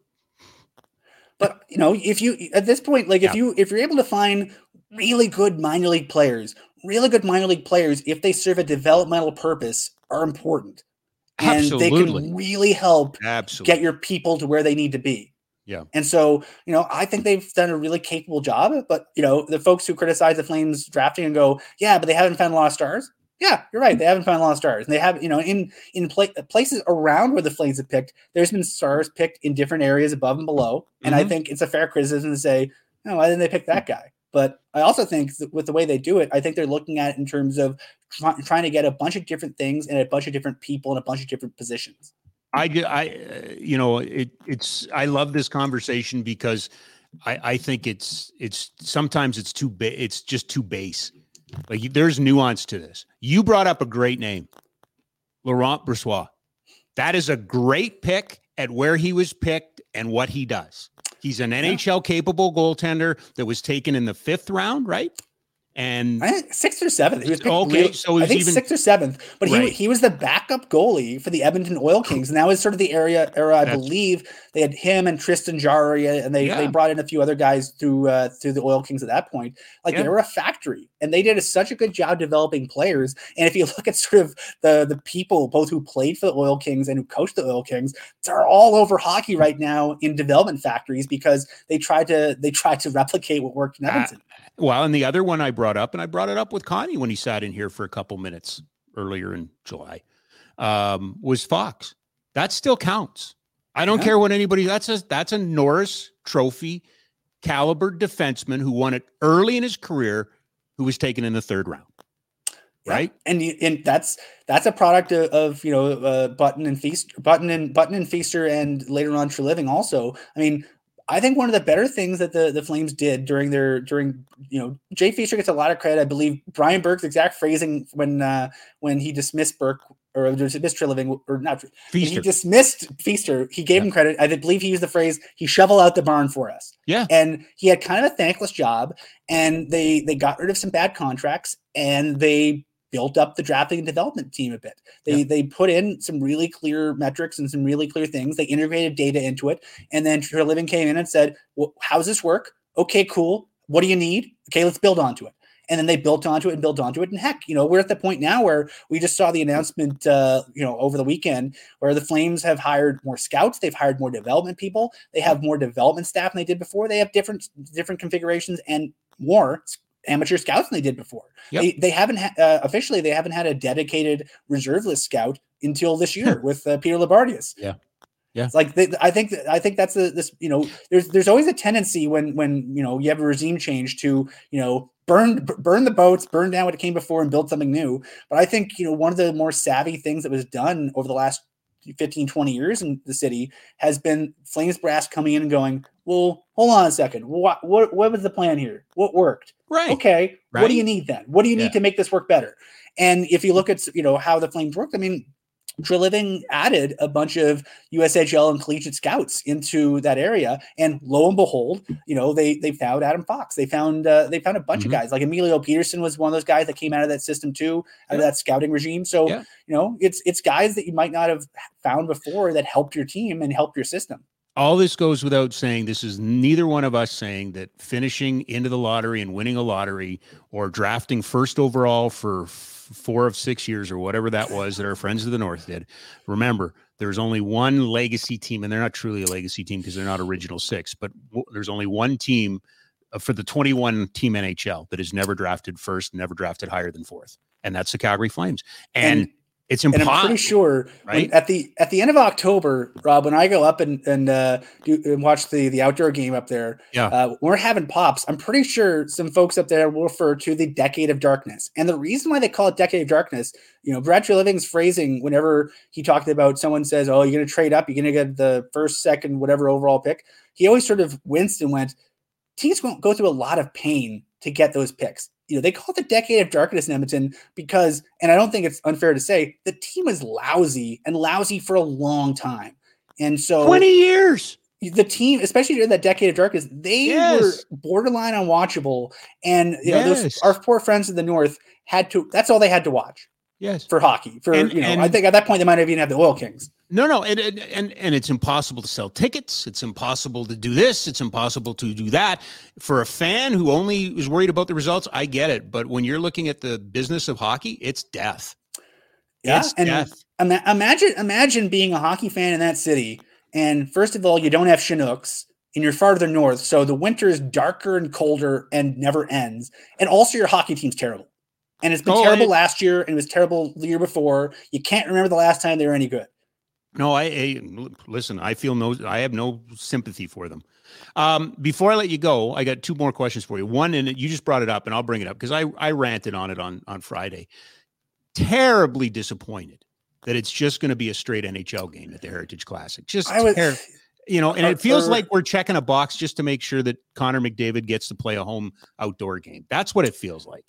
But you know, if you at this point, like if you if you're able to find really good minor league players, really good minor league players, if they serve a developmental purpose, are important, and they can really help Absolutely. get your people to where they need to be. Yeah. And so, you know, I think they've done a really capable job. But you know, the folks who criticize the Flames drafting and go, "Yeah, but they haven't found a lot of stars." Yeah, you're right. They haven't found a lot of stars. And they have, you know, in in pla- places around where the Flames have picked, there's been stars picked in different areas above and below. And I Mhm. think it's a fair criticism to say, "No, why didn't they pick that guy?" But I also think with the way they do it, I think they're looking at it in terms of try- trying to get a bunch of different things and a bunch of different people in a bunch of different positions. I, I, uh, you know, it, it's, I love this conversation because I, I think it's, it's sometimes it's too, ba- it's just too base. Like there's nuance to this. You brought up a great name, Laurent Brossoit. That is a great pick at where he was picked and what he does. He's an NHL capable goaltender that was taken in the fifth round, right? And sixth or seventh. He was picked Okay, real- so I think even- sixth or seventh. But he Right. he was the backup goalie for the Edmonton Oil Kings, and that was sort of the area era. I That's- believe they had him and Tristan Jarry, and they, they brought in a few other guys through uh, through the Oil Kings at that point. Like Yeah. they were a factory, and they did a, such a good job developing players. And if you look at sort of the the people both who played for the Oil Kings and who coached the Oil Kings, they're all over hockey right now in development factories because they tried to they tried to replicate what worked in Ah, Edmonton. Well, and the other one I brought up, and I brought it up with Connie when he sat in here for a couple minutes earlier in July, um, was Fox. That still counts. I don't Yeah. care what anybody. That's a that's a Norris Trophy caliber defenseman who won it early in his career, who was taken in the third round. Yeah. Right? And and that's that's a product of, of you know uh, Button and Feast Button and Button and Feaster and later on Treliving also. I mean, I think one of the better things that the the Flames did during their during you know Jay Feaster gets a lot of credit. I believe Brian Burke's exact phrasing when uh, when he dismissed Burke or dismissed Treliving, or not. Feaster. He dismissed Feaster. He gave him credit. I believe he used the phrase "he shovel out the barn for us." Yeah. and he had kind of a thankless job. And they they got rid of some bad contracts, and they built up the drafting and development team a bit. They Yeah. they put in some really clear metrics and some really clear things. They integrated data into it, and then Treliving came in and said, "Well, does this work? Okay, cool. What do you need? Okay, let's build onto it." And then they built onto it and built onto it. And heck, you know, we're at the point now where we just saw the announcement, uh, you know, over the weekend where the Flames have hired more scouts, they've hired more development people, they have more development staff than they did before. They have different different configurations and more amateur scouts than they did before. Yep. They they haven't ha- uh, officially they haven't had a dedicated reserve list scout until this year with uh, Peter Labardius. Yeah. Yeah. It's like they, I think I think that's a, this you know there's there's always a tendency when when you know you have a regime change to you know burn b- burn the boats burn down what came before and build something new but I think you know one of the more savvy things that was done over the last 15 20 years in the city has been Flames brass coming in and going well hold on a second. What what what was the plan here? What worked? Right. okay what do you need then? What do you need to make this work better? And if you look at you know how the flames worked i mean Treliving added a bunch of USHL and collegiate scouts into that area, and lo and behold, you know they they found Adam Fox. They found uh, they found a bunch Mhm. of guys like Emilio Pettersen was one of those guys that came out of that system too, out of that scouting regime. So Yeah. you know it's it's guys that you might not have found before that helped your team and helped your system. All this goes without saying. This is neither one of us saying that finishing into the lottery and winning a lottery or drafting first overall for f- four of six years or whatever that was that our friends of the North did. Remember, there's only one legacy team, and they're not truly a legacy team because they're not original six, but w- there's only one team uh, for the 21 team NHL that has never drafted first, never drafted higher than fourth, and that's the Calgary Flames. And, And- it's And I'm pretty sure right? at the at the end of October, Rob, when I go up and and uh, do and watch the the outdoor game up there, Yeah. uh, we're having pops. I'm pretty sure some folks up there will refer to the decade of darkness, and the reason why they call it decade of darkness, you know, Treliving's phrasing whenever he talked about someone says, "Oh, you're going to trade up, you're going to get the first, second, whatever overall pick," he always sort of winced and went, "Teams won't go through a lot of pain to get those picks." You know, they call it the decade of darkness in Edmonton because, and I don't think it's unfair to say, the team is lousy and lousy for a long time. And so 20 years. the team, especially during that decade of darkness, they Yes. were borderline unwatchable. And you know, those our poor friends in the north had to that's all they had to watch Yes. for hockey. For And- you know, I think at that point they might have even had the oil kings. No, no, and, and and it's impossible to sell tickets. It's impossible to do this. It's impossible to do that. For a fan who only is worried about the results, I get it. But when you're looking at the business of hockey, it's death. Yeah. It's and death. ima- imagine imagine being a hockey fan in that city. And first of all, you don't have Chinooks and you're farther north. So the winter is darker and colder and never ends. And also your hockey team's terrible. And it's been Oh, terrible I- last year and it was terrible the year before. You can't remember the last time they were any good. No, I, I listen. I feel no. I have no sympathy for them. Um, before I let you go, I got two more questions for you. One, and you just brought it up, and I'll bring it up because I I ranted on it on on Friday. Terribly disappointed that it's just going to be a straight NHL game at the Heritage Classic. Just I was ter- you know, and it feels are- like we're checking a box just to make sure that Connor McDavid gets to play a home outdoor game. That's what it feels like.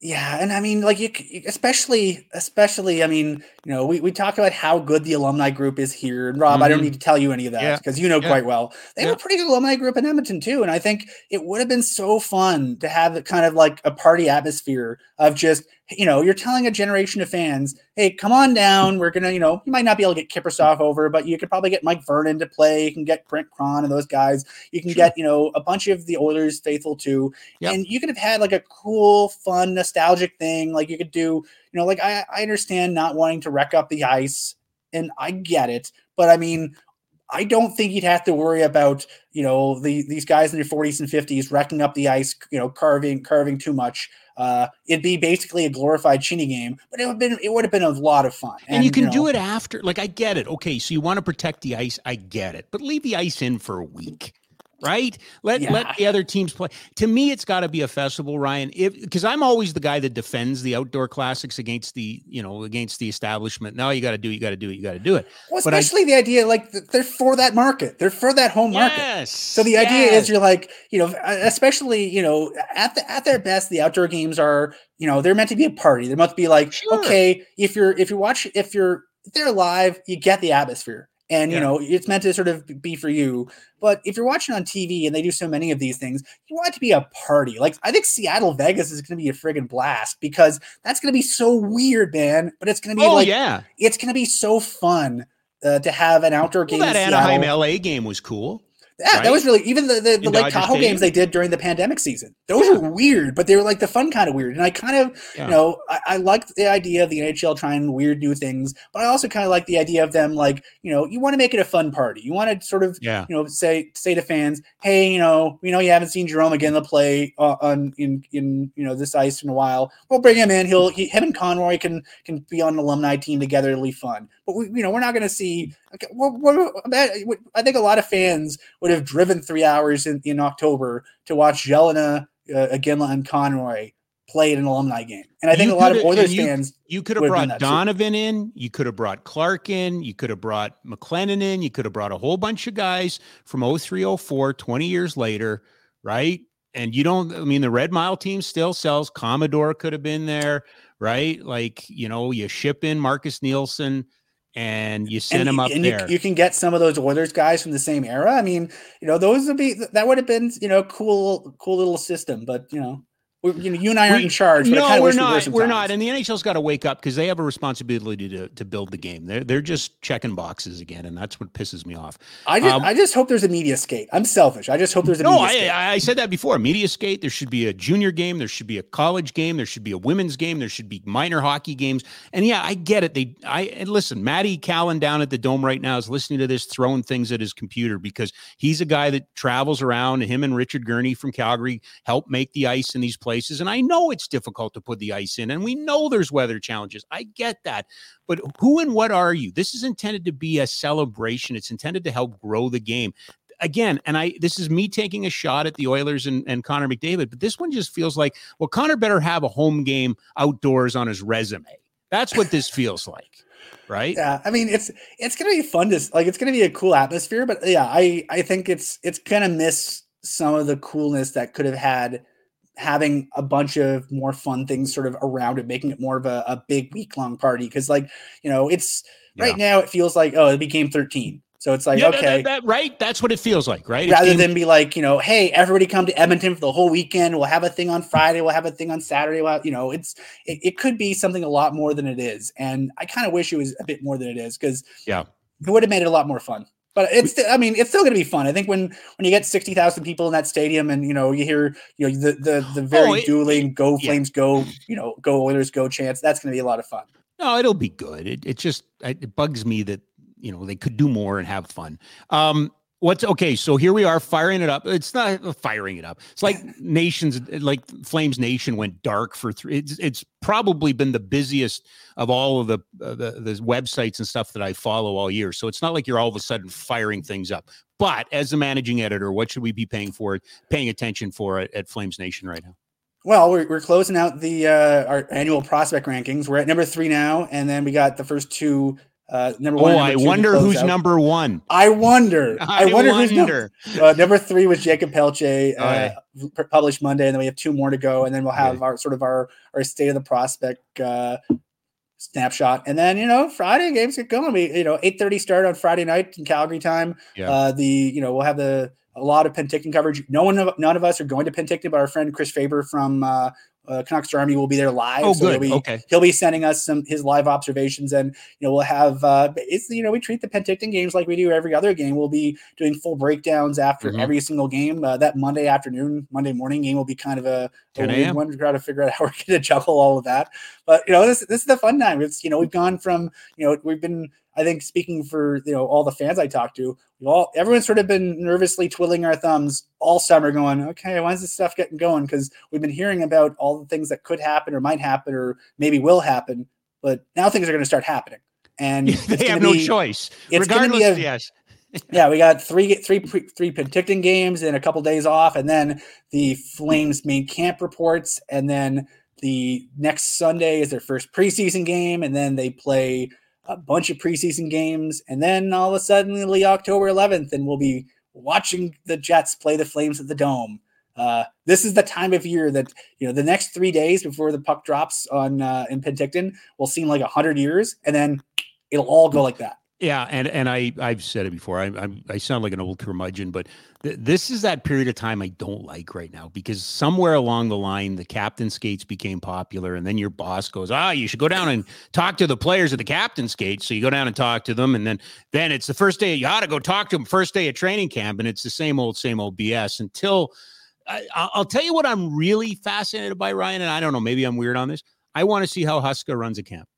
Yeah, and I mean, like you, especially, especially, I mean, you know, we, we talk about how good the alumni group is here, and Rob, I don't Mhm. need to tell you any of that Yeah, because you know yeah, quite well. They have a pretty good alumni group in Edmonton too, and I think it would have been so fun to have kind of like a party atmosphere of just, you know, you're telling a generation of fans, hey, come on down. We're gonna, you know, you might not be able to get Kiprusoff over, but you could probably get Mike Vernon to play. You can get Brent Cron and those guys. You can Sure. get, you know, a bunch of the Oilers faithful too Yep. and you could have had like a cool, fun, nostalgic thing. Like you could do, you know, like I, I understand not wanting to wreck up the ice, and I get it, but I mean, I don't think you'd have to worry about, you know, the these guys in their 40s and 50s wrecking up the ice, you know, carving, carving too much. Uh, it'd be basically a glorified shinny game, but it would have been it would have been a lot of fun. And, you can do know, it after. Like I get it. Okay, so you want to protect the ice. I get it, but leave the ice in for a week. Right? Let Yeah. let the other teams play. To me, it's got to be a festival, Ryan. If because I'm always the guy that defends the outdoor classics against the you know against the establishment. Now you got to do, it, you got to do it, you got to do it. Well, But I- especially the idea like they're for that market. They're for that home market. Yes. So the idea yes. is you're like, you know, uh, especially, you know, at the at their best, the outdoor games are, you know, they're meant to be a party. They're meant to be like, Sure. okay, if you're if you watch if you're they're live, you get the atmosphere. And you know, it's meant to sort of be for you. But if you're watching on TV and they do so many of these things, you want it to be a party. Like I think Seattle Vegas is gonna be a friggin' blast because that's gonna be so weird, man. But it's gonna be oh like yeah. it's gonna be so fun uh, to have an outdoor game. Well, that in Anaheim. LA game was cool. Yeah, right? that was really even the the, the Lake Tahoe games they did during the pandemic season. Those Yeah. were weird, but they were like the fun kind of weird. And I kind of, Yeah. you know, I, I liked the idea of the NHL trying weird new things, but I also kind of like the idea of them like, you know, you want to make it a fun party. You want to sort of, Yeah. you know, say say to fans, hey, you know, we know you haven't seen Jerome again to play uh, on in in you know this ice in a while. We'll bring him in. He'll he, him and Conroy can can be on an alumni team together. It'll be fun. But we, you know, we're not going to see. Okay, what- what- I think a lot of fans would have driven three hours in, in October to watch Gelinas, uh, Iginla, and Conroy play in an alumni game. And I think You a lot of Oilers you- fans. You could have would have done brought that too. Donovan in. You could have brought Clark in. You could have brought McLennan in. You could have brought a whole bunch of guys from 03, 04, 20 years later, right? And you don't, I mean, the Red Mile team still sells. Commodore could have been there, right? Like, you know, you ship in Marcus Nilson and you send and, you- up and there. You, you can get some of those Oilers guys from the same era. I mean, you know, those would be that would have been, you know, cool, cool little system. But you know, you know, you and I aren't We- in charge. No, we're wish we were not. We're not. And the NHL's got to wake up because they have a responsibility to to build the game. They're they're just checking boxes again, and that's what pisses me off. I just, Um, I just hope there's a media skate. I'm selfish. I just hope there's a No, media I, skate. I I said that before. Media skate. There should be a junior game. There should be a college game. There should be a women's game. There should be minor hockey games. And yeah, I get it. They, I and listen. Matty Callan down at the dome right now is listening to this, throwing things at his computer because he's a guy that travels around. Him and Richard Gurney from Calgary help make the ice in these places. And I know it's difficult to put the ice in, and we know there's weather challenges. I get that. But who and what are you? This is intended to be a celebration. It's intended to help grow the game again, and I this is me taking a shot at the Oilers and, and Connor McDavid, but this one just feels like, well, Connor better have a home game outdoors on his resume. That's what this feels like, right? Yeah, I mean it's it's gonna be fun to like it's gonna be a cool atmosphere, but yeah, I I think it's it's gonna miss some of the coolness that could have had having a bunch of more fun things sort of around it, making it more of a, a big week long party. Cause like, you know, it's right now it feels like, oh, it'll be game 13. So it's like, Yeah, okay. that- that- right? That's what it feels like, right? Rather than be like, you know, hey, everybody come to Edmonton for the whole weekend. We'll have a thing on Friday. We'll have a thing on Saturday. We'll have, you know, it's it, it could be something a lot more than it is. And I kind of wish it was a bit more than it is because yeah, it would have made it a lot more fun. But it's, I mean, it's still going to be fun. I think when when you get sixty thousand people in that stadium, and you know, you hear, you know, the the the very Oh, it- dueling "Go yeah. Flames, Go," you know, "Go Oilers, Go" chance That's going to be a lot of fun. No, it'll be good. It it just it bugs me that you know they could do more and have fun. Um, what's okay? So here we are firing it up. It's not uh, firing it up. It's like nations, like Flames Nation went dark for three. It's it's probably been the busiest of all of the uh, the the websites and stuff that I follow all year. So it's not like you're all of a sudden firing things up. But as the managing editor, what should we be paying for, paying attention for at, at Flames Nation right now? Well, we're, we're closing out the uh, our annual prospect rankings. We're at number three now, and then we got the first two. Uh, number one. Oh, number I wonder who's out. number one. I wonder. I, I wonder, who's number. Uh, number three was Jakob Pelletier, uh, Oh, yeah. p- published Monday, and then we have two more to go, and then we'll have Okay. our sort of our our state of the prospect uh, snapshot, and then you know Friday games get going. We you know eight thirty start on Friday night in Calgary time. Yeah. Uh, the you know we'll have the a lot of Penticton coverage. No one, of, none of us are going to Penticton, but our friend Chris Faber from uh, uh, Canucks Army will be there live. Oh, so he'll good. be, Okay. he'll be sending us some his live observations, and you know we'll have uh, it's you know we treat the Penticton games like we do every other game. We'll be doing full breakdowns after Mhm. every single game. Uh, that Monday afternoon, Monday morning game will be kind of a, a 10 weird a.m.? one to try to figure out how we're going to juggle all of that. But you know this this is the fun time. It's you know we've gone from you know we've been I think speaking for you know all the fans I talked to, we've all everyone's sort of been nervously twiddling our thumbs all summer, going, okay, when's this stuff getting going? Because we've been hearing about all the things that could happen or might happen or maybe will happen, but now things are going to start happening, and they have no choice. it's Regardless, be a- yes. yeah, we got three three pre- three Penticton games and a couple days off, and then the Flames main camp reports, and then the next Sunday is their first preseason game, and then they play a bunch of preseason games, and then all of a sudden, October 11th, and we'll be watching the Jets play the Flames at the Dome. Uh, this is the time of year that you know the next three days before the puck drops on uh, in Penticton will seem like a hundred years, and then it'll all go like that. Yeah, and and I I've said it before. I I, I sound like an old curmudgeon, but th- this is that period of time I don't like right now because somewhere along the line the captain skates became popular, and then your boss goes, ah, you should go down and talk to the players at the captain skates. So you go down and talk to them, and then then it's the first day you ought to go talk to them first day of training camp, and it's the same old same old BS until. I, will tell you what I'm really fascinated by, Ryan, and I don't know, maybe I'm weird on this. I want to see how Huska runs a camp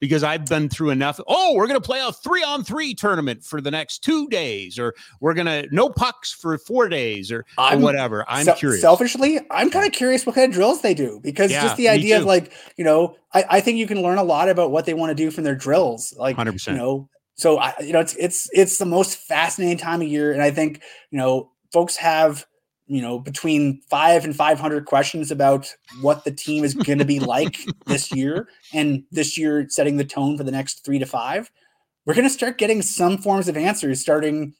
because I've been through enough. Oh, we're going to play a three on three tournament for the next two days, or we're going to no pucks for four days, or, or whatever. I'm se- curious. Selfishly, I'm kind of curious what kind of drills they do because yeah, just the idea of like, you know, I, I, think you can learn a lot about what they want to do from their drills. Like, 100%. you know, so I, you know, it's it's it's the most fascinating time of year, and I think you know, folks have you know between five and 500 questions about what the team is going to be like this year and this year setting the tone for the next three to five we're going to start getting some forms of answers starting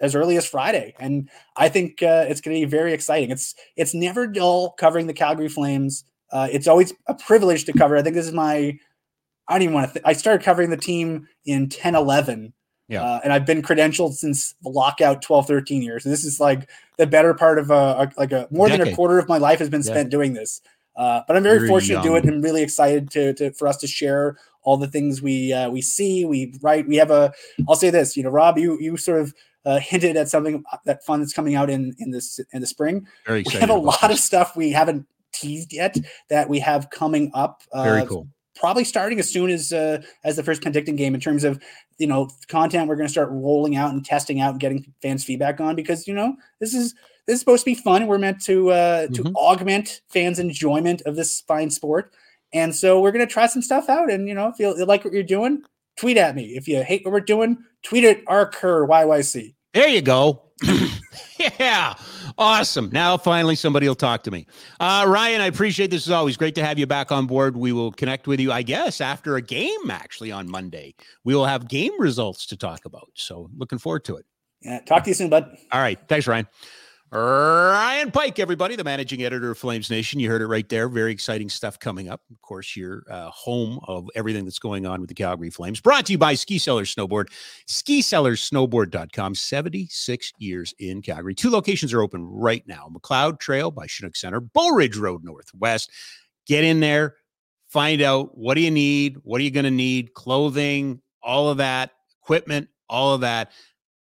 as early as friday. And i think uh, it's going to be very exciting. It's it's never dull covering the calgary flames. Uh, it's always a privilege to cover. I think this is my i don't even want to th- i started covering the team in 10 11 yeah. Uh, and I've been credentialed since the lockout 12, 13 years. And this is like the better part of a, a like a more Decade. than a quarter of my life has been spent yeah. doing this. Uh, but I'm very fortunate young. to do it and really excited to, to for us to share all the things we uh, we see, we write. We have a. I'll say this, you know, Rob, you you sort of uh, hinted at something that fun that's coming out in in this in the spring. Very excited. We have a lot this. of stuff we haven't teased yet that we have coming up. Very cool probably starting as soon as uh, as the first Penticton game in terms of you know content we're going to start rolling out and testing out and getting fans feedback on because you know this is this is supposed to be fun. We're meant to uh, to mm-hmm. augment fans enjoyment of this fine sport. And so we're going to try some stuff out and you know if you like what you're doing tweet at me. If you hate what we're doing tweet at Rob Kerr yyc there you go yeah Awesome. Now finally somebody will talk to me. Uh, Ryan, I appreciate this as always. Great to have you back on board. We will connect with you, I guess, after a game actually on Monday. We will have game results to talk about. So looking forward to it. Yeah. Talk to you soon, bud. All right. Thanks, Ryan. Ryan Pike, everybody, the managing editor of Flames Nation. You heard it right there. Very exciting stuff coming up. Of course, you're uh, home of everything that's going on with the Calgary Flames. Brought to you by Ski Cellar Snowboard, skicellarsnowboard.com. 76 years in Calgary. Two locations are open right now Macleod Trail by Chinook Center, Bull Ridge Road Northwest. Get in there, find out what do you need, what are you going to need, clothing, all of that, equipment, all of that.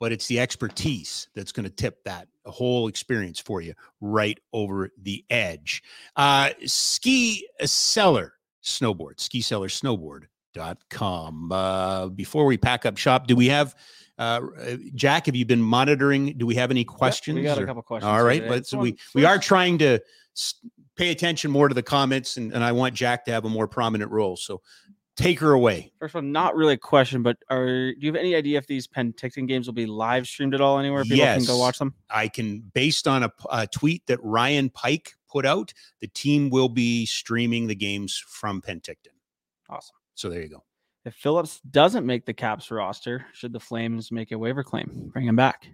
But it's the expertise that's going to tip that whole experience for you right over the edge. Uh, ski Cellar Snowboard, skicellarsnowboard.com. Uh, before we pack up shop, do we have uh, uh Jack, have you been monitoring? Do we have any questions? we got or? a couple questions. All right, but so we we are trying to pay attention more to the comments, and, and I want Jack to have a more prominent role. So Take her away. First one, not really a question, but are do you have any idea if these Penticton games will be live streamed at all anywhere? People yes, can go watch them. I can, based on a, a tweet that Ryan Pike put out, the team will be streaming the games from Penticton. Awesome. So there you go. If Phillips doesn't make the Caps roster, should the Flames make a waiver claim? Bring him back.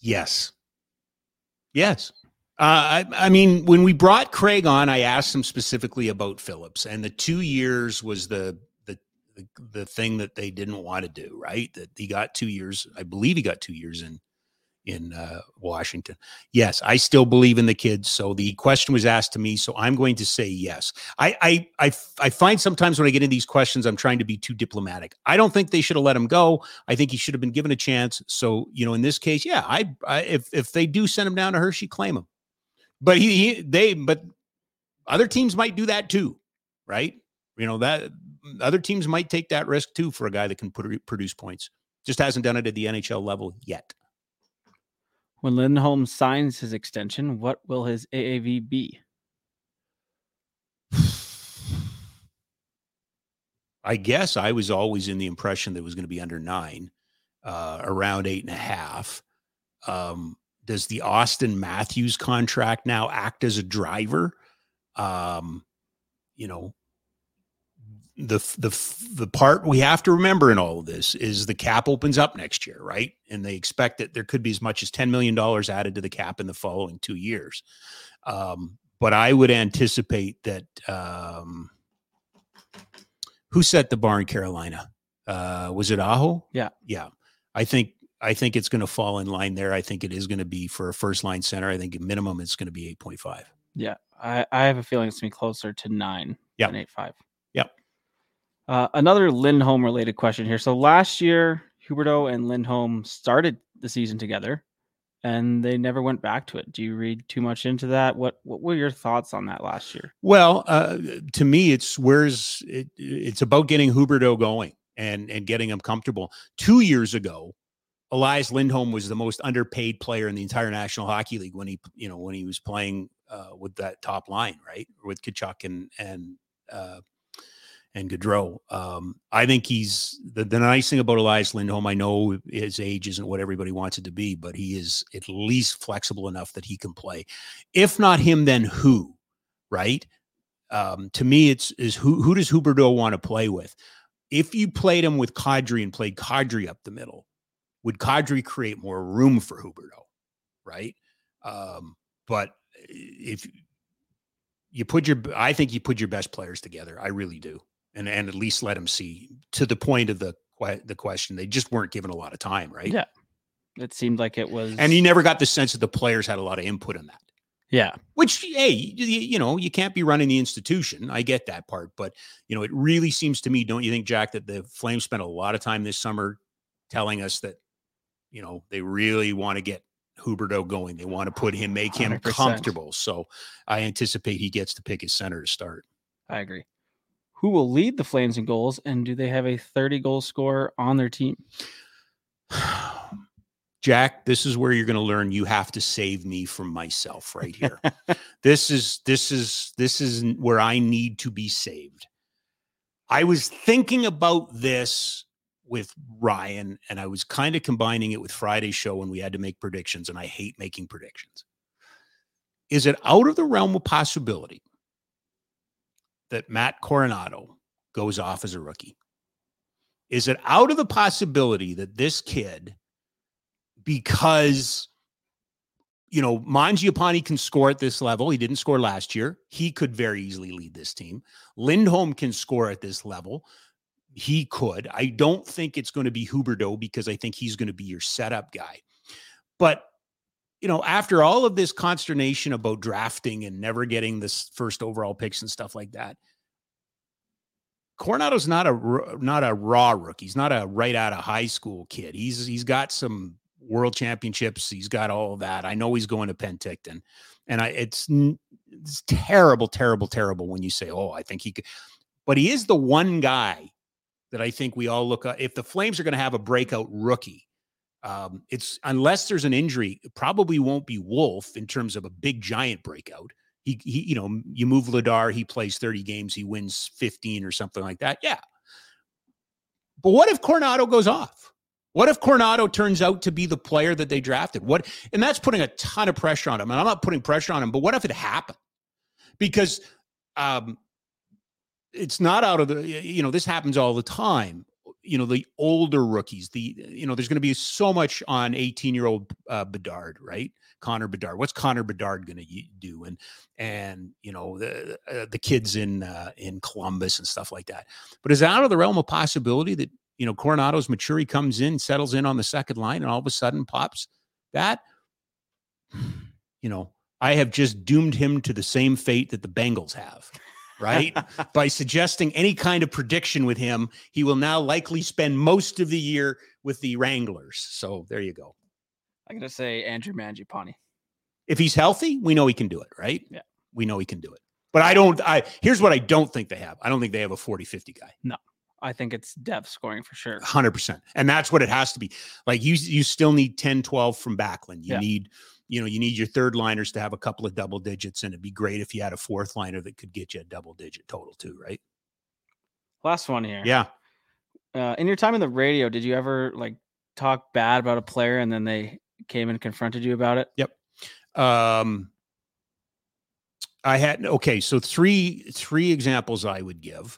Yes. Yes. Uh, I, I, mean, when we brought Craig on, I asked him specifically about Phillips, and the two years was the the the, the thing that they didn't want to do. Right? That he got two years. I believe he got two years in in uh, Washington. Yes, I still believe in the kids. So the question was asked to me, so I'm going to say yes. I I I, I find sometimes when I get into these questions, I'm trying to be too diplomatic. I don't think they should have let him go. I think he should have been given a chance. So you know, in this case, yeah, I, I if if they do send him down to Hershey, claim him. But he, he they but other teams might do that too, right? You know that other teams might take that risk too for a guy that can put, produce points. Just hasn't done it at the NHL level yet. When Lindholm signs his extension, what will his AAV be? I guess I was always in the impression that it was going to be under nine, uh, around eight and a half. Um, does the Auston Matthews contract now act as a driver? Um, you know, the the the part we have to remember in all of this is the cap opens up next year, right? And they expect that there could be as much as ten million dollars added to the cap in the following two years. Um, but I would anticipate that. Um, who set the bar in Carolina? Uh, was it Aho? Yeah, yeah. I think I think it's going to fall in line there. I think it is going to be for a first line center. I think minimum it's going to be eight point five. Yeah, I, I have a feeling it's going to be closer to nine yep. than eight five. Yep. Uh, another Lindholm related question here. So last year, Huberdeau and Lindholm started the season together, and they never went back to it. Do you read too much into that? What What were your thoughts on that last year? Well, uh, to me, it's where's it, it's about getting Huberdeau going and and getting him comfortable. Two years ago, Elias Lindholm was the most underpaid player in the entire National Hockey League when he you know when he was playing uh, with that top line, right, with Tkachuk and and uh, and Gaudreau. Um, I think he's the, the nice thing about Elias Lindholm. I know his age isn't what everybody wants it to be, but he is at least flexible enough that he can play. If not him, then who? Right? Um, to me, it's is who who does Huberdeau want to play with? If you played him with Kadri and played Kadri up the middle, would Kadri create more room for Huberdeau? Right? Um, but if you put your, I think you put your best players together. I really do and and at least let them see to the point of the the question. They just weren't given a lot of time, right? Yeah, it seemed like it was, and you never got the sense that the players had a lot of input in that. Yeah, which hey, you, you know, you can't be running the institution. I get that part, but you know, it really seems to me, don't you think, Jack, that the Flames spent a lot of time this summer telling us that you know they really want to get Huberdeau going. They want to put him, make him 100%. comfortable. So I anticipate he gets to pick his center to start. I agree who will lead the Flames in goals, and do they have a 30 goal scorer on their team? Jack, this is where you're going to learn you have to save me from myself right here. this is this is this is where I need to be saved. I was thinking about this with Ryan and I was kind of combining it with Friday's show when we had to make predictions and I hate making predictions. Is it out of the realm of possibility that Matt Coronato goes off as a rookie? Is it out of the possibility that this kid, because you know, Mangiapane can score at this level. He didn't score last year. He could very easily lead this team. Lindholm can score at this level. He could. I don't think it's going to be Huberdeau because I think he's going to be your setup guy. But you know, after all of this consternation about drafting and never getting this first overall picks and stuff like that, Coronato's not a not a raw rookie. He's not a right out of high school kid. He's he's got some world championships. He's got all of that. I know he's going to Penticton, and I it's it's terrible, terrible, terrible when you say, "Oh, I think he could," but he is the one guy that I think we all look at. If the Flames are going to have a breakout rookie, um, it's unless there's an injury, probably won't be Wolf in terms of a big giant breakout. He, he, you know, you move Vladar, he plays 30 games, he wins 15 or something like that. Yeah. But what if Coronato goes off? What if Coronato turns out to be the player that they drafted? What and that's putting a ton of pressure on him. And I'm not putting pressure on him, but what if it happened? Because um it's not out of the you know, this happens all the time. You know the older rookies the you know there's going to be so much on 18 year old uh, bedard right? Connor bedard. What's connor bedard going to do? And and you know the uh, the kids in uh, in columbus and stuff like that. But is out of the realm of possibility that you know coronato's mature he comes in settles in on the second line and all of a sudden pops that? You know i have just doomed him to the same fate that the bengals have right? By suggesting any kind of prediction with him, he will now likely spend most of the year with the Wranglers. So there you go. I'm going to say Andrew Mangiapane. If he's healthy, we know he can do it, right? Yeah. We know he can do it. But I don't I here's what I don't think they have. I don't think they have a 40-50 guy. No. I think it's depth scoring for sure. 100%. And that's what it has to be. Like you you still need 10 12 from Backlund. You yeah. need you know, you need your third liners to have a couple of double digits, and it'd be great if you had a fourth liner that could get you a double digit total too, right? Last one here. Yeah. Uh, in your time in the radio, did you ever like talk bad about a player and then they came and confronted you about it? Yep. Um, I had okay, so three three examples I would give.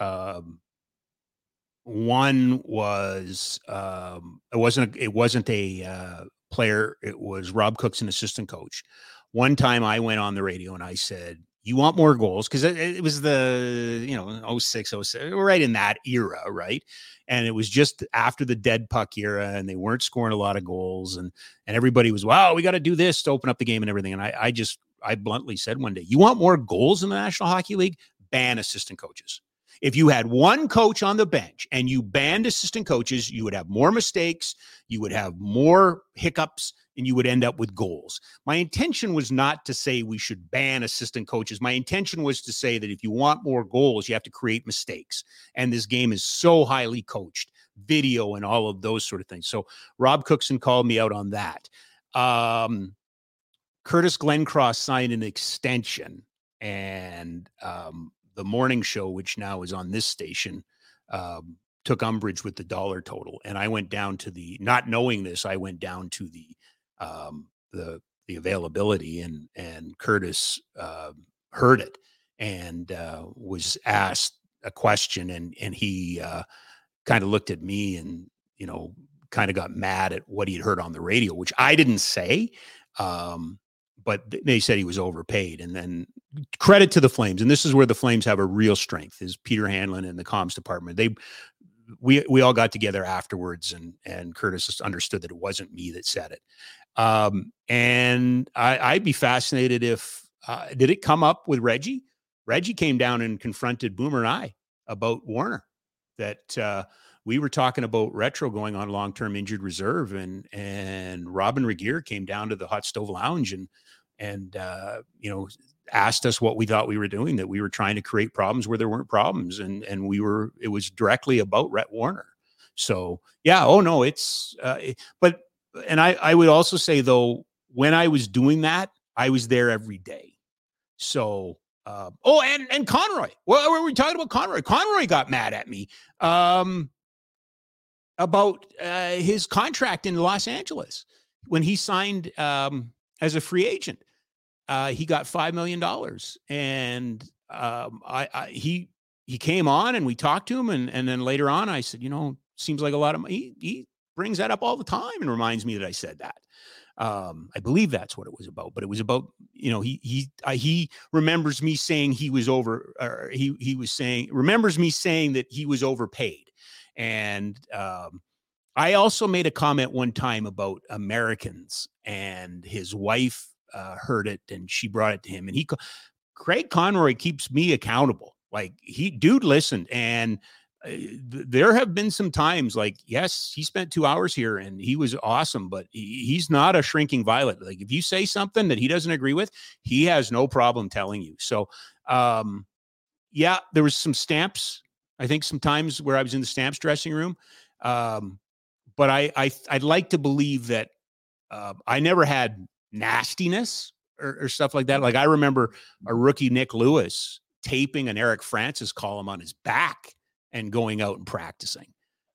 Um, one was um, it wasn't a, it wasn't a uh, player. It was Rob Cookson assistant coach. One time I went on the radio and I said, "You want more goals?" Because it, it, was the you know 06, 07, right in that era, right? And it was just after the dead puck era, and they weren't scoring a lot of goals, and and everybody was, "Wow, we got to do this to open up the game and everything." And I, I just I bluntly said one day, "You want more goals in the National Hockey League? Ban assistant coaches." If you had one coach on the bench and you banned assistant coaches, you would have more mistakes, you would have more hiccups, and you would end up with goals. My intention was not to say we should ban assistant coaches. My intention was to say that if you want more goals, you have to create mistakes. And this game is so highly coached, video and all of those sort of things. So Rob Cookson called me out on that. Um, Curtis Glencross signed an extension and um, the morning show, which now is on this station, um, took umbrage with the dollar total, and I went down to the not knowing this. I went down to the um, the the availability, and and Curtis uh, heard it and uh, was asked a question, and and he uh, kind of looked at me and you know kind of got mad at what he'd heard on the radio, which I didn't say. Um, but they said he was overpaid. And then credit to the Flames, and this is where the Flames have a real strength is Peter Hanlon and the comms department. They we we all got together afterwards, and and Curtis understood that it wasn't me that said it. Um, and I, would be fascinated if uh, did it come up with Reggie? Reggie came down and confronted Boomer and I about Warrener that. Uh, we were talking about retro going on long-term injured reserve and and Robyn Regehr came down to the hot stove lounge and and uh, you know asked us what we thought we were doing that we were trying to create problems where there weren't problems and and we were it was directly about Rhett Warrener. So yeah oh no it's uh, it, but and I I would also say though when I was doing that I was there every day. So uh, oh and and Conroy. Well were we talking about Conroy? Conroy got mad at me um about uh, his contract in Los Angeles when he signed um as a free agent. Uh, he got five million dollars, and um, I, I, he he came on and we talked to him, and and then later on I said, you know, seems like a lot of money. He, he brings that up all the time and reminds me that I said that. Um, I believe that's what it was about, but it was about you know he he uh, he remembers me saying he was over or he he was saying remembers me saying that he was overpaid, and um, I also made a comment one time about Americans, and his wife uh, heard it, and she brought it to him. And he, Craig Conroy, keeps me accountable. Like he, dude, listened, and uh, there have been some times, like yes, he spent two hours here, and he was awesome, but he, he's not a shrinking violet. Like if you say something that he doesn't agree with, he has no problem telling you. So, um, yeah, there was some stamps. I think sometimes where I was in the stamps dressing room. Um, but I, I I'd like to believe that uh, I never had nastiness or, or, stuff like that. Like I remember a rookie Nick Lewis taping an Eric Francis column on his back and going out and practicing.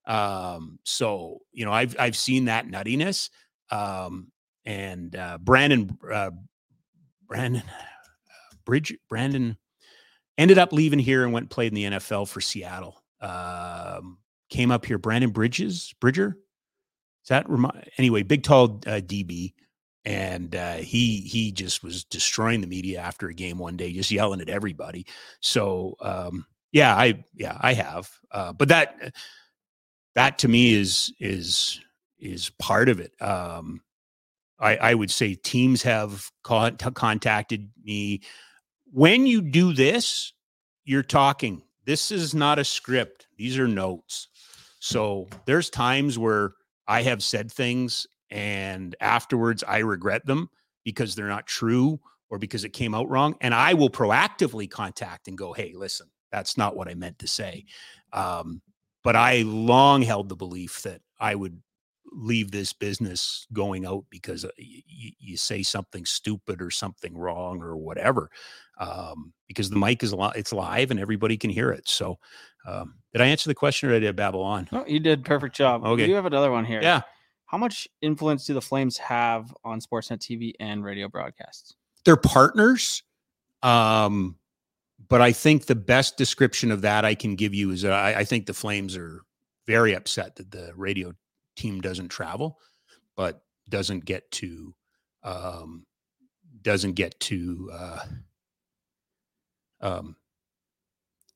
Um, so you know, I've I've seen that nuttiness. Um, and uh, Brandon uh, Brandon uh, Bridge Brandon ended up leaving here and went and played in the NFL for Seattle. Um, came up here, Brandon Bridges Bridger Is that remind anyway? Big tall uh, DB, and uh, he he just was destroying the media after a game one day, just yelling at everybody. So um, yeah, I yeah I have, uh, but that that to me is is is part of it. Um, I, I would say teams have con- contacted me. When you do this, you're talking. This is not a script. These are notes. So there's times where I have said things and afterwards I regret them because they're not true or because it came out wrong. And I will proactively contact and go, hey, listen, that's not what I meant to say. Um, but I long held the belief that I would leave this business going out because uh, you, you say something stupid or something wrong or whatever um, because the mic is li- it's live and everybody can hear it so um, did i answer the question or did i babble on No, you did perfect job. Okay. Do have another one here. yeah How much influence do the Flames have on Sportsnet TV and radio broadcasts? they're partners um, but i think the best description of that i can give you is that I, I think the flames are very upset that the radio team doesn't travel but doesn't get to um, doesn't get to uh, um,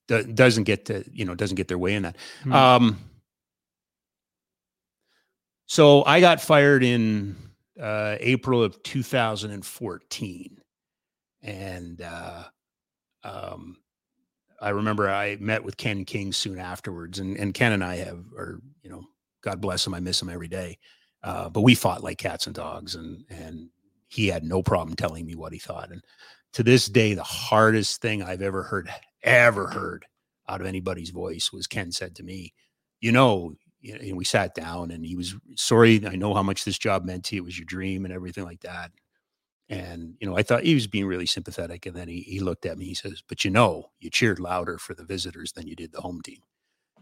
do- doesn't get to you know doesn't get their way in that Hmm. um, so I got fired in uh, April of 2014, and uh, um, I remember I met with Ken King soon afterwards, and and Ken and I have are you know God bless him, I miss him every day, uh, but we fought like cats and dogs, and and he had no problem telling me what he thought, and to this day, the hardest thing I've ever heard ever heard out of anybody's voice was Ken said to me, you know, you know, and we sat down and he was sorry. I know how much this job meant to you. It was your dream and everything like that. And, you know, I thought he was being really sympathetic. And then he, he looked at me, he says, but you know, you cheered louder for the visitors than you did the home team.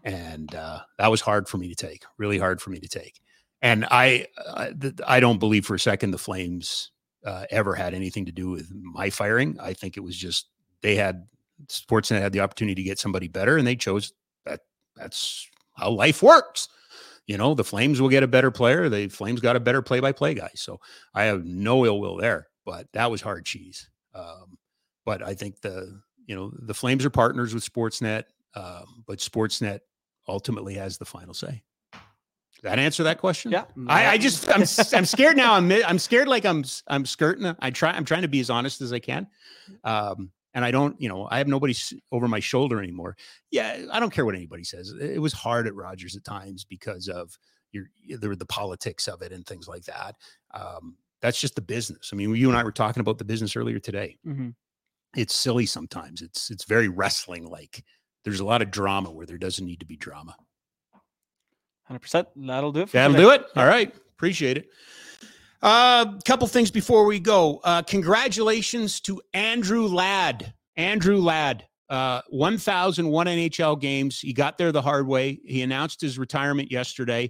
And uh, that was hard for me to take, really hard for me to take. And I, I, th- I don't believe for a second the Flames uh, ever had anything to do with my firing. I think it was just they had Sportsnet had the opportunity to get somebody better, and they chose that. That's how life works. You know, the Flames will get a better player. The Flames got a better play-by-play guy. So I have no ill will there. But that was hard cheese. Um, but I think the you know the Flames are partners with Sportsnet, um, but Sportsnet ultimately has the final say. That answer that question? Yeah. I, I just I'm I'm scared now. I'm I'm scared like I'm I'm skirting. I try I'm trying to be as honest as I can. Um, and I don't, you know, I have nobody over my shoulder anymore. Yeah, I don't care what anybody says. It was hard at Rogers at times because of your the, the politics of it and things like that. Um, that's just the business. I mean, you and I were talking about the business earlier today. Mhm. It's silly sometimes. It's it's very wrestling like. There's a lot of drama where there doesn't need to be drama. 100%. That'll do it. That'll today. do it. All right. Appreciate it. A uh, couple things before we go. Uh, congratulations to Andrew Ladd. Andrew Ladd, uh, 1,001 NHL games. He got there the hard way. He announced his retirement yesterday.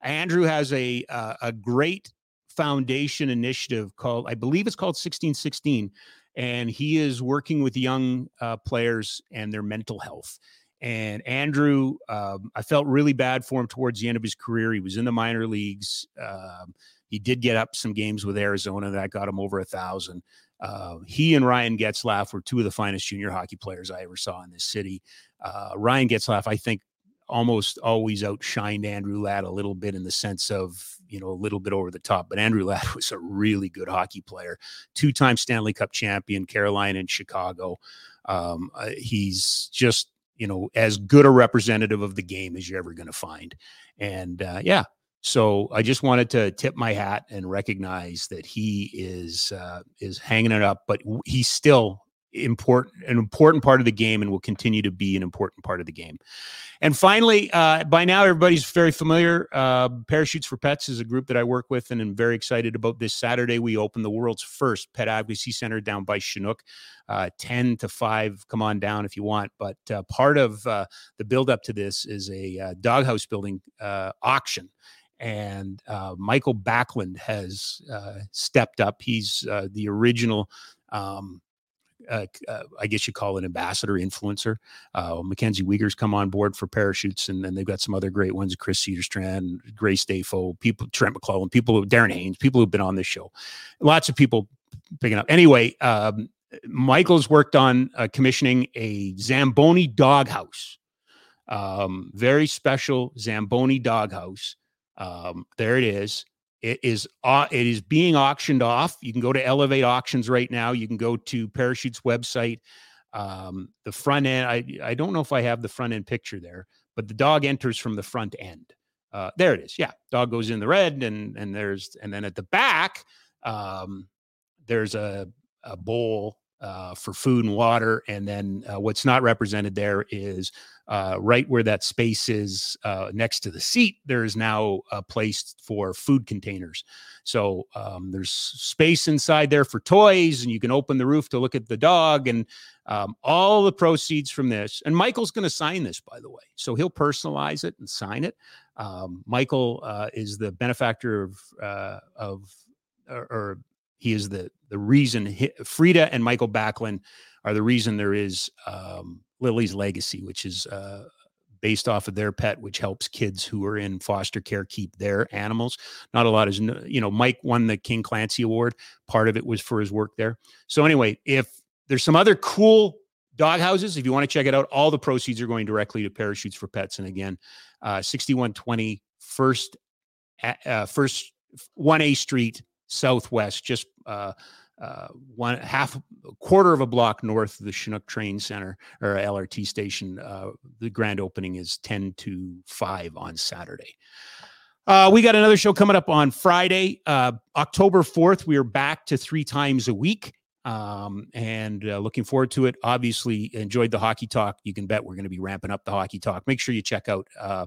Andrew has a uh, a great foundation initiative called, I believe it's called 1616, and he is working with young uh, players and their mental health. And Andrew, um, I felt really bad for him towards the end of his career. He was in the minor leagues. Um, he did get up some games with Arizona that got him over a thousand. Uh, he and Ryan Getzlaf were two of the finest junior hockey players I ever saw in this city. Uh, Ryan Getzlaf, I think, almost always outshined Andrew Ladd a little bit in the sense of, you know, a little bit over the top. But Andrew Ladd was a really good hockey player, two time Stanley Cup champion, Carolina and Chicago. Um, uh, he's just, you know, as good a representative of the game as you're ever going to find. And uh, yeah, so I just wanted to tip my hat and recognize that he is uh, is hanging it up, but he's still important an important part of the game and will continue to be an important part of the game. And finally, uh, by now everybody's very familiar. Uh, Parachutes for Pets is a group that I work with, and I'm very excited about this Saturday. We open the world's first pet advocacy center down by Chinook, uh, 10 to 5. Come on down if you want. But uh, part of uh, the build up to this is a uh, doghouse building auction and uh, Mikael Backlund has uh, stepped up. He's uh, the original, um, uh, uh, I guess you call it ambassador influencer. Uh, Mackenzie Weegar's come on board for parachutes, and then they've got some other great ones: Chris Cedarstrand, Grace Dayfo, people, Trent McClellan, people, Darren Haynes, people who've been on this show. Lots of people picking up. Anyway, um, Michael's worked on commissioning a Zamboni doghouse. Um, very special Zamboni doghouse. Um, there it is. It is uh, it is being auctioned off. You can go to Elevate Auctions right now. You can go to Parachute's website. Um, the front end, I I don't know if I have the front end picture there, but the dog enters from the front end. Uh, there it is. Yeah, dog goes in the red, and and there's and then at the back, um, there's a a bowl uh, for food and water. And then uh, what's not represented there is uh, right where that space is uh, next to the seat, there is now a place for food containers. So um, there's space inside there for toys, and you can open the roof to look at the dog and um, all the proceeds from this. And Michael's going to sign this, by the way. So he'll personalize it and sign it. Um, Michael uh, is the benefactor of, uh, of or, or, he is the, the reason he, Frida and Mikael Backlund are the reason there is um, Lily's Legacy, which is uh, based off of their pet, which helps kids who are in foster care keep their animals. Not a lot is, you know, Mike won the King Clancy Award. Part of it was for his work there. So, anyway, if there's some other cool dog houses, if you want to check it out, all the proceeds are going directly to Parachutes for Pets. And again, uh, 6120 First, uh, First 1A Street Southwest, just uh, uh, one half quarter of a block north of the Chinook Train Center or LRT station. Uh, the grand opening is 10 to 5 on Saturday. Uh, we got another show coming up on Friday, uh, October 4th. We are back to three times a week um, and uh, looking forward to it. Obviously, enjoyed the hockey talk. You can bet we're going to be ramping up the hockey talk. Make sure you check out uh,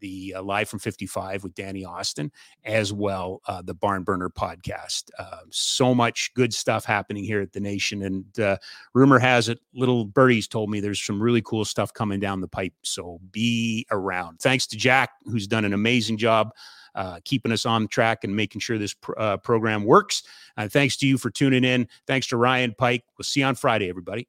the uh, Live from 55 with Danny Austin, as well uh, the Barn Burner podcast. Uh, so much good stuff happening here at the Nation, and uh, rumor has it, little birdies told me there's some really cool stuff coming down the pipe. So be around. Thanks to Jack, who's done an amazing job. Uh, keeping us on track and making sure this pr- uh, program works. And thanks to you for tuning in. Thanks to Ryan Pike. We'll see you on Friday, everybody.